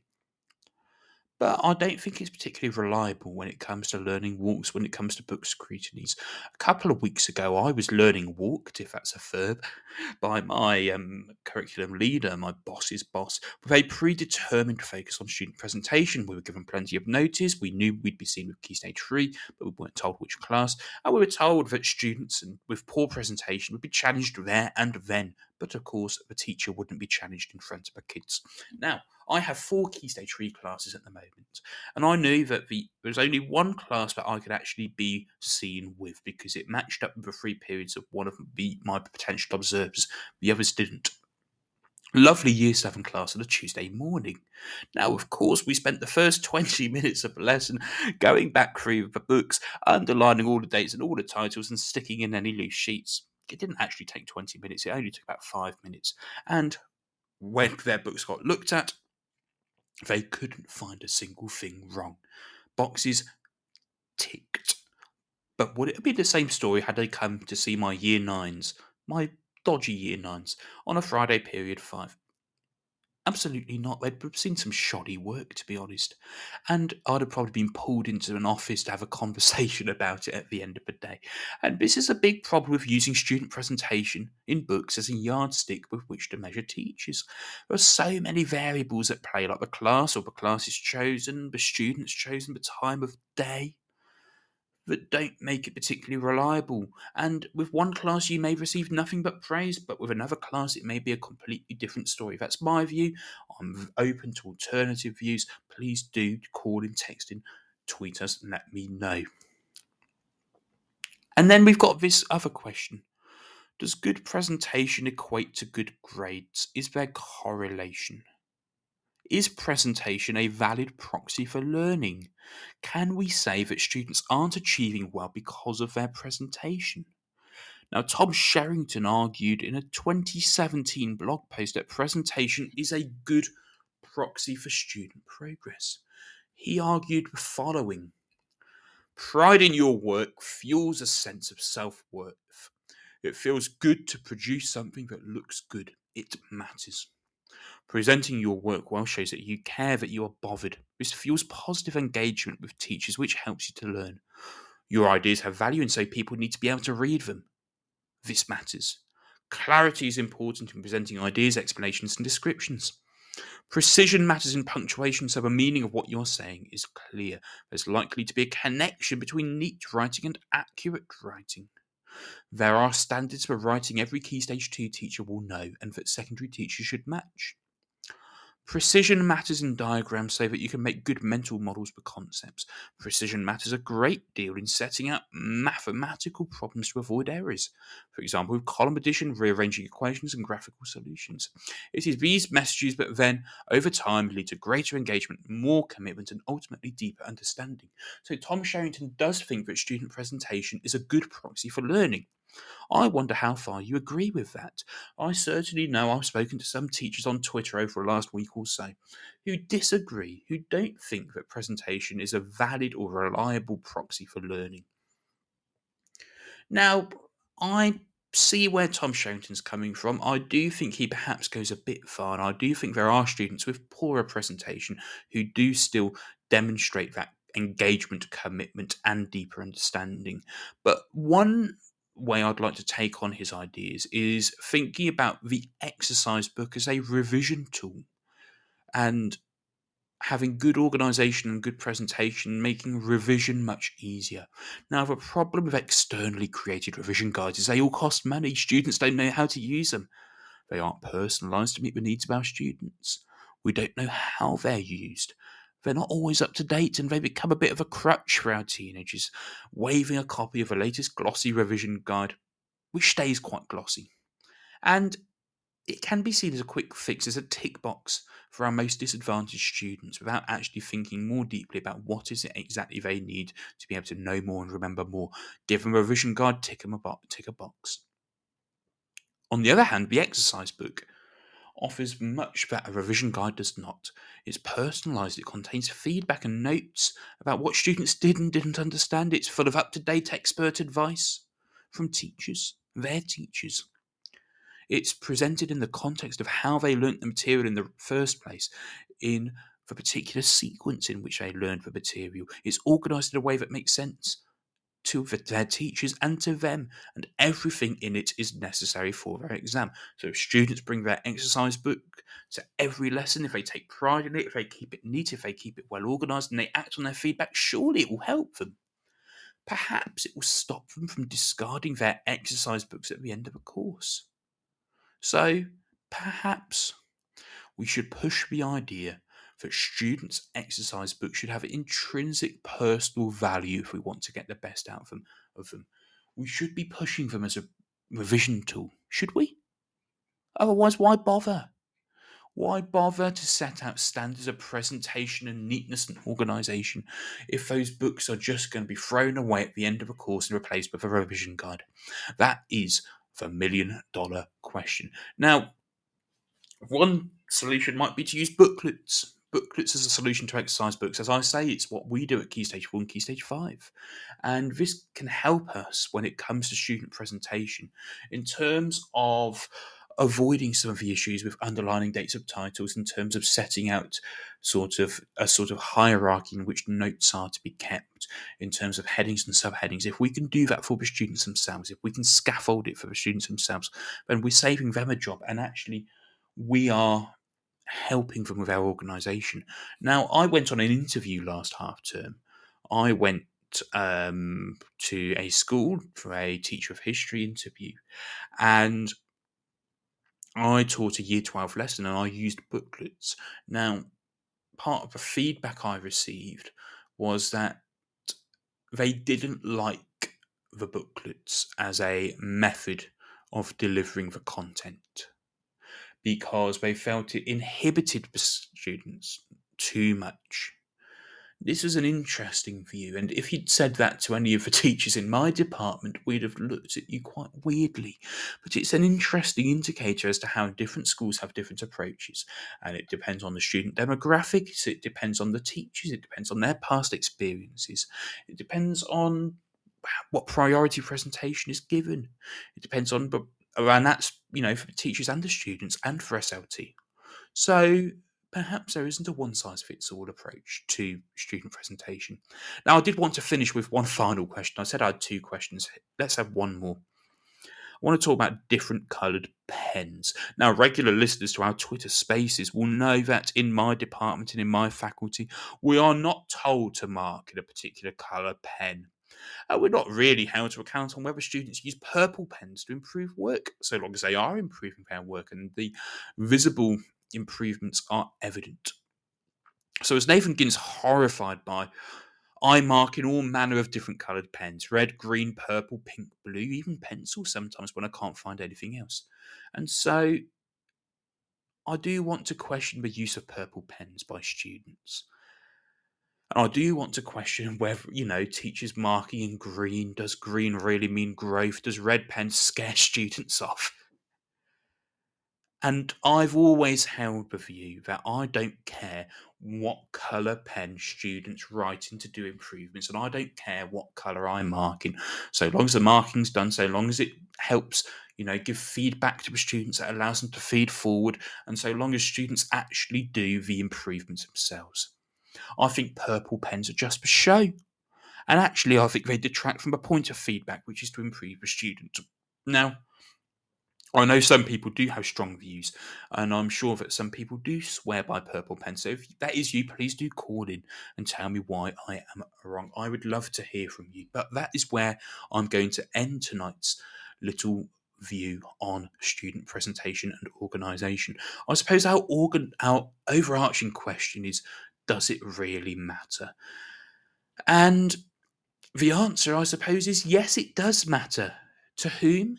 But I don't think it's particularly reliable when it comes to learning walks, when it comes to book scrutinies. A couple of weeks ago, I was learning walked, if that's a verb, by my um, curriculum leader, my boss's boss, with a predetermined focus on student presentation. We were given plenty of notice. We knew we'd be seen with Key Stage 3, but we weren't told which class. And we were told that students with poor presentation would be challenged there and then. But of course, the teacher wouldn't be challenged in front of the kids. Now, I have four Key Stage 3 classes at the moment, and I knew that the, there was only one class that I could actually be seen with because it matched up with the three periods of one of the, my potential observers. The others didn't. Lovely Year 7 class on a Tuesday morning. Now, of course, we spent the first <laughs> 20 minutes of the lesson going back through the books, underlining all the dates and all the titles, and sticking in any loose sheets. It didn't actually take 20 minutes, it only took about five minutes. And when their books got looked at, they couldn't find a single thing wrong. Boxes ticked. But would it be the same story had they come to see my year nines, my dodgy year nines, on a Friday period five? Absolutely not. They'd seen some shoddy work, to be honest. And I'd have probably been pulled into an office to have a conversation <laughs> about it at the end of the day. And this is a big problem with using student presentation in books as a yardstick with which to measure teachers. There are so many variables at play, like the class or the class is chosen, the students chosen, the time of day that don't make it particularly reliable. And with one class, you may receive nothing but praise, but with another class, it may be a completely different story. That's my view. I'm open to alternative views. Please do call in, text in, tweet us, and let me know. And then we've got this other question Does good presentation equate to good grades? Is there correlation? Is presentation a valid proxy for learning? Can we say that students aren't achieving well because of their presentation? Now, Tom Sherrington argued in a 2017 blog post that presentation is a good proxy for student progress. He argued the following Pride in your work fuels a sense of self worth. It feels good to produce something that looks good. It matters. Presenting your work well shows that you care, that you are bothered. This fuels positive engagement with teachers, which helps you to learn. Your ideas have value, and so people need to be able to read them. This matters. Clarity is important in presenting ideas, explanations, and descriptions. Precision matters in punctuation, so the meaning of what you're saying is clear. There's likely to be a connection between neat writing and accurate writing. There are standards for writing every Key Stage 2 teacher will know and that secondary teachers should match. Precision matters in diagrams so that you can make good mental models for concepts. Precision matters a great deal in setting out mathematical problems to avoid errors. For example, with column addition, rearranging equations, and graphical solutions. It is these messages that then, over time, lead to greater engagement, more commitment, and ultimately deeper understanding. So, Tom Sherrington does think that student presentation is a good proxy for learning. I wonder how far you agree with that. I certainly know I've spoken to some teachers on Twitter over the last week or so who disagree, who don't think that presentation is a valid or reliable proxy for learning. Now, I see where Tom Sherrington's coming from. I do think he perhaps goes a bit far, and I do think there are students with poorer presentation who do still demonstrate that engagement, commitment, and deeper understanding. But one way I'd like to take on his ideas is thinking about the exercise book as a revision tool and having good organization and good presentation, making revision much easier. Now, the problem with externally created revision guides is they all cost money. Students don't know how to use them. They aren't personalized to meet the needs of our students. We don't know how they're used. They're not always up to date and they become a bit of a crutch for our teenagers, waving a copy of the latest glossy revision guide, which stays quite glossy. And it can be seen as a quick fix, as a tick box for our most disadvantaged students without actually thinking more deeply about what is it exactly they need to be able to know more and remember more. Give them a revision guide, tick, them a bo- tick a box. On the other hand, the exercise book offers much that a revision guide does not. It's personalised, it contains feedback and notes about what students did and didn't understand. It's full of up to date expert advice from teachers, their teachers. It's presented in the context of how they learnt the material in the first place, in the particular sequence in which they learned the material. It's organised in a way that makes sense to their teachers and to them, and everything in it is necessary for their exam. So if students bring their exercise book to every lesson, if they take pride in it, if they keep it neat, if they keep it well organised, and they act on their feedback, surely it will help them. Perhaps it will stop them from discarding their exercise books at the end of a course. So perhaps we should push the idea that students' exercise books should have intrinsic personal value if we want to get the best out of them. Of them. We should be pushing them as a revision tool, should we? Otherwise, why bother? Why bother to set out standards of presentation and neatness and organisation if those books are just going to be thrown away at the end of a course and replaced with a revision guide? That is the million dollar question. Now, one solution might be to use booklets. Booklets as a solution to exercise books. As I say, it's what we do at Key Stage 1, and Key Stage 5. And this can help us when it comes to student presentation in terms of avoiding some of the issues with underlining dates of titles in terms of setting out sort of a sort of hierarchy in which notes are to be kept in terms of headings and subheadings if we can do that for the students themselves if we can scaffold it for the students themselves then we're saving them a job and actually we are helping them with our organisation. Now, I went on an interview last half term. I went um, to a school for a teacher of history interview, and I taught a year 12 lesson and I used booklets. Now, part of the feedback I received was that they didn't like the booklets as a method of delivering the content because they felt it inhibited students too much. This was an interesting view, and if you'd said that to any of the <laughs> teachers in my department, we'd have looked at you quite weirdly. But it's an interesting indicator as to how different schools have different approaches, and it depends on the student demographics, it depends on the teachers, it depends on their past experiences, it depends on what priority presentation is given, it depends on and that's you know for teachers and the students and for SLT. So perhaps there isn't a one size fits all approach to student presentation. Now, I did want to finish with one <laughs> final question. I said I had two questions. Let's have one more. I want to talk about different coloured pens. Now, regular listeners to our Twitter spaces will know that in my department and in my faculty, we are not told to mark in a particular colour pen. Uh, we're not really held to account on whether students use purple pens to improve work, so long as they are improving their work and the visible improvements are evident. So, as Nathan Ginn's horrified by, I mark in all manner of different coloured pens red, green, purple, pink, blue, even pencil sometimes when I can't find anything else. And so I do want to question the use of purple pens by students. And I do want to question whether, you know, teachers marking in green, does green really mean growth? Does red pen scare students off? And I've always held the view that I don't care what colour pen students write in to do improvements, and I don't care what colour I'm marking. So long as the marking's done, so long as it helps, you know, give feedback to the students that allows them to feed forward, and so long as students actually do the improvements themselves. I think purple pens are just for show. And actually, I think they detract from a point of feedback, which is to improve the student. Now, I know some people do have strong views, and I'm sure that some people do swear by purple pen. So if that is you, please do call in and tell me why I am wrong. I would love to hear from you. But that is where I'm going to end tonight's little view on student presentation and organisation. I suppose our organ, our overarching question is: Does it really matter? And the answer, I suppose, is yes, it does matter. To whom?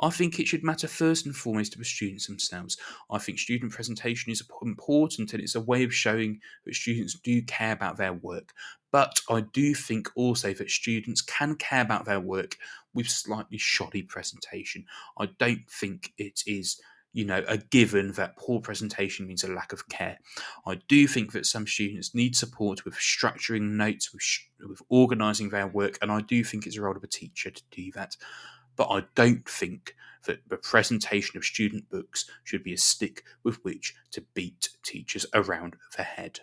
I think it should matter first and foremost to the students themselves. I think student presentation is important and it's a way of showing that students do care about their work. But I do think also that students can care about their work with slightly shoddy presentation. I don't think it is you know, a given that poor presentation means a lack of care. I do think that some students need support with structuring notes, with, sh- with organising their work, and I do think it's a role of a teacher to do that but I don't think that the presentation of student books should be a stick with which to beat teachers around the head.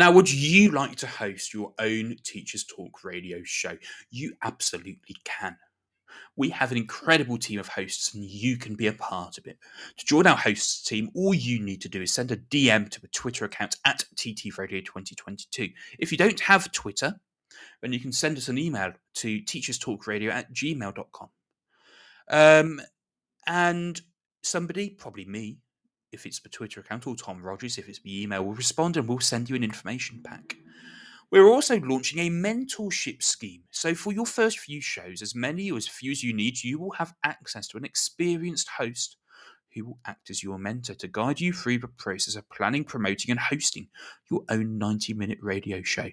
Now, would you like to host your own Teachers Talk radio show? You absolutely can. We have an incredible team of hosts and you can be a part of it. To join our hosts team, all you need to do is send a DM to the Twitter account at TTRadio2022. If you don't have Twitter, then you can send us an email to teacherstalkradio at gmail.com. Um, and somebody, probably me, if it's the Twitter account, or Tom Rogers if it's the email, we'll respond and we'll send you an information pack. We're also launching a mentorship scheme. So, for your first few shows, as many or as few as you need, you will have access to an experienced host who will act as your mentor to guide you through the process of planning, promoting, and hosting your own 90 minute radio show.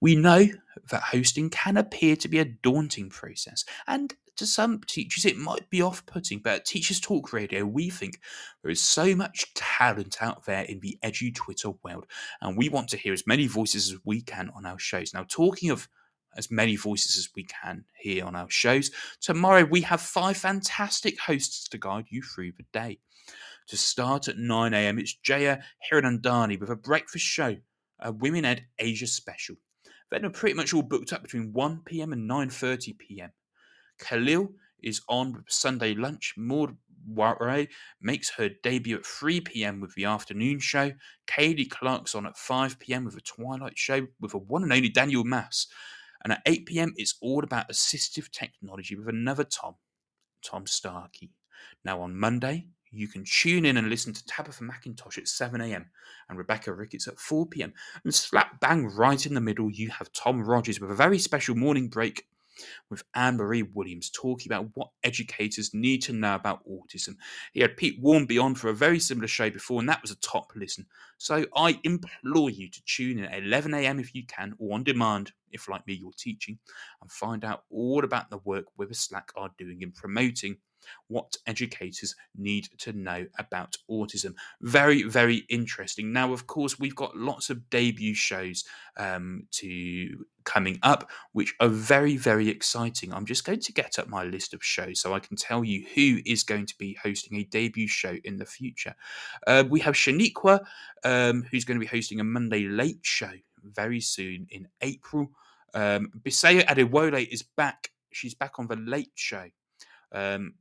We know that hosting can appear to be a daunting process, and to some teachers it might be off putting, but at Teachers Talk Radio, we think there is so much talent out there in the edu Twitter world, and we want to hear as many voices as we can on our shows. Now, talking of as many voices as we can here on our shows, tomorrow we have five fantastic hosts to guide you through the day. To start at 9 a.m., it's Jaya Hiranandani with a breakfast show, a Women Ed Asia special. Then we're pretty much all booked up between 1 p.m. and 9:30 p.m. Khalil is on Sunday lunch. Maud Warre makes her debut at 3 pm with the afternoon show. Katie Clark's on at 5 pm with a twilight show with a one and only Daniel Mass. And at 8 pm, it's all about assistive technology with another Tom, Tom Starkey. Now on Monday, you can tune in and listen to Tabitha McIntosh at 7 a.m. and Rebecca Ricketts at 4 p.m. And slap bang right in the middle, you have Tom Rogers with a very special morning break with Anne Marie Williams talking about what educators need to know about autism. He had Pete Wharmby on for a very similar show before, and that was a top listen. So I implore you to tune in at 11 a.m. if you can, or on demand if, like me, you're teaching, and find out all about the work Witherslack are doing in promoting what educators need to know about autism. Very, very interesting. Now, of course, we've got lots of debut shows um, to coming up, which are very, very exciting. I'm just going to get up my list of shows so I can tell you who is going to be hosting a debut show in the future. Uh, we have Shaniqua, um, who's going to be hosting a Monday late show very soon in April. Um, Bisaya Adewole is back. She's back on the late show. Um,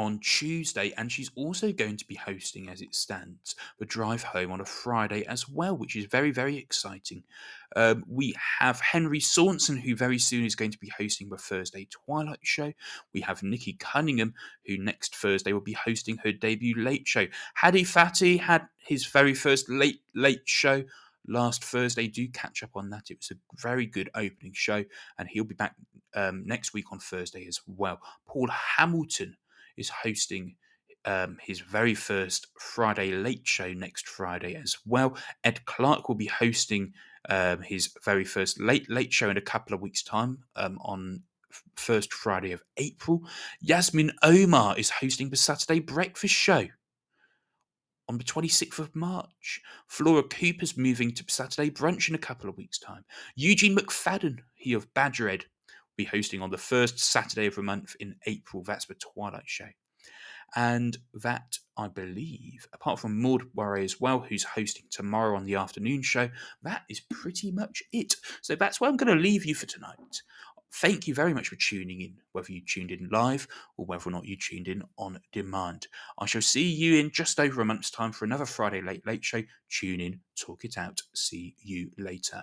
on Tuesday, and she's also going to be hosting, as it stands, the drive home on a Friday as well, which is very, very exciting. Um, we have Henry Saunson, who very soon is going to be hosting the Thursday Twilight Show. We have Nikki Cunningham, who next Thursday will be hosting her debut late show. Hadi Fatty had his very first late late show last Thursday. Do catch up on that. It was a very good opening show, and he'll be back um, next week on Thursday as well. Paul Hamilton is hosting um, his very first Friday late show next Friday as well. Ed Clark will be hosting um, his very first late late show in a couple of weeks' time um, on first Friday of April. Yasmin Omar is hosting the Saturday Breakfast Show. On the 26th of March, Flora Cooper's moving to Saturday Brunch in a couple of weeks' time. Eugene McFadden, he of Badgerhead, will be hosting on the first Saturday of the month in April. That's the Twilight Show. And that, I believe, apart from Maud Worry as well, who's hosting tomorrow on the afternoon show, that is pretty much it. So that's where I'm going to leave you for tonight. Thank you very much for tuning in, whether you tuned in live or whether or not you tuned in on demand. I shall see you in just over a month's time for another Friday Late Late Show. Tune in, talk it out. See you later.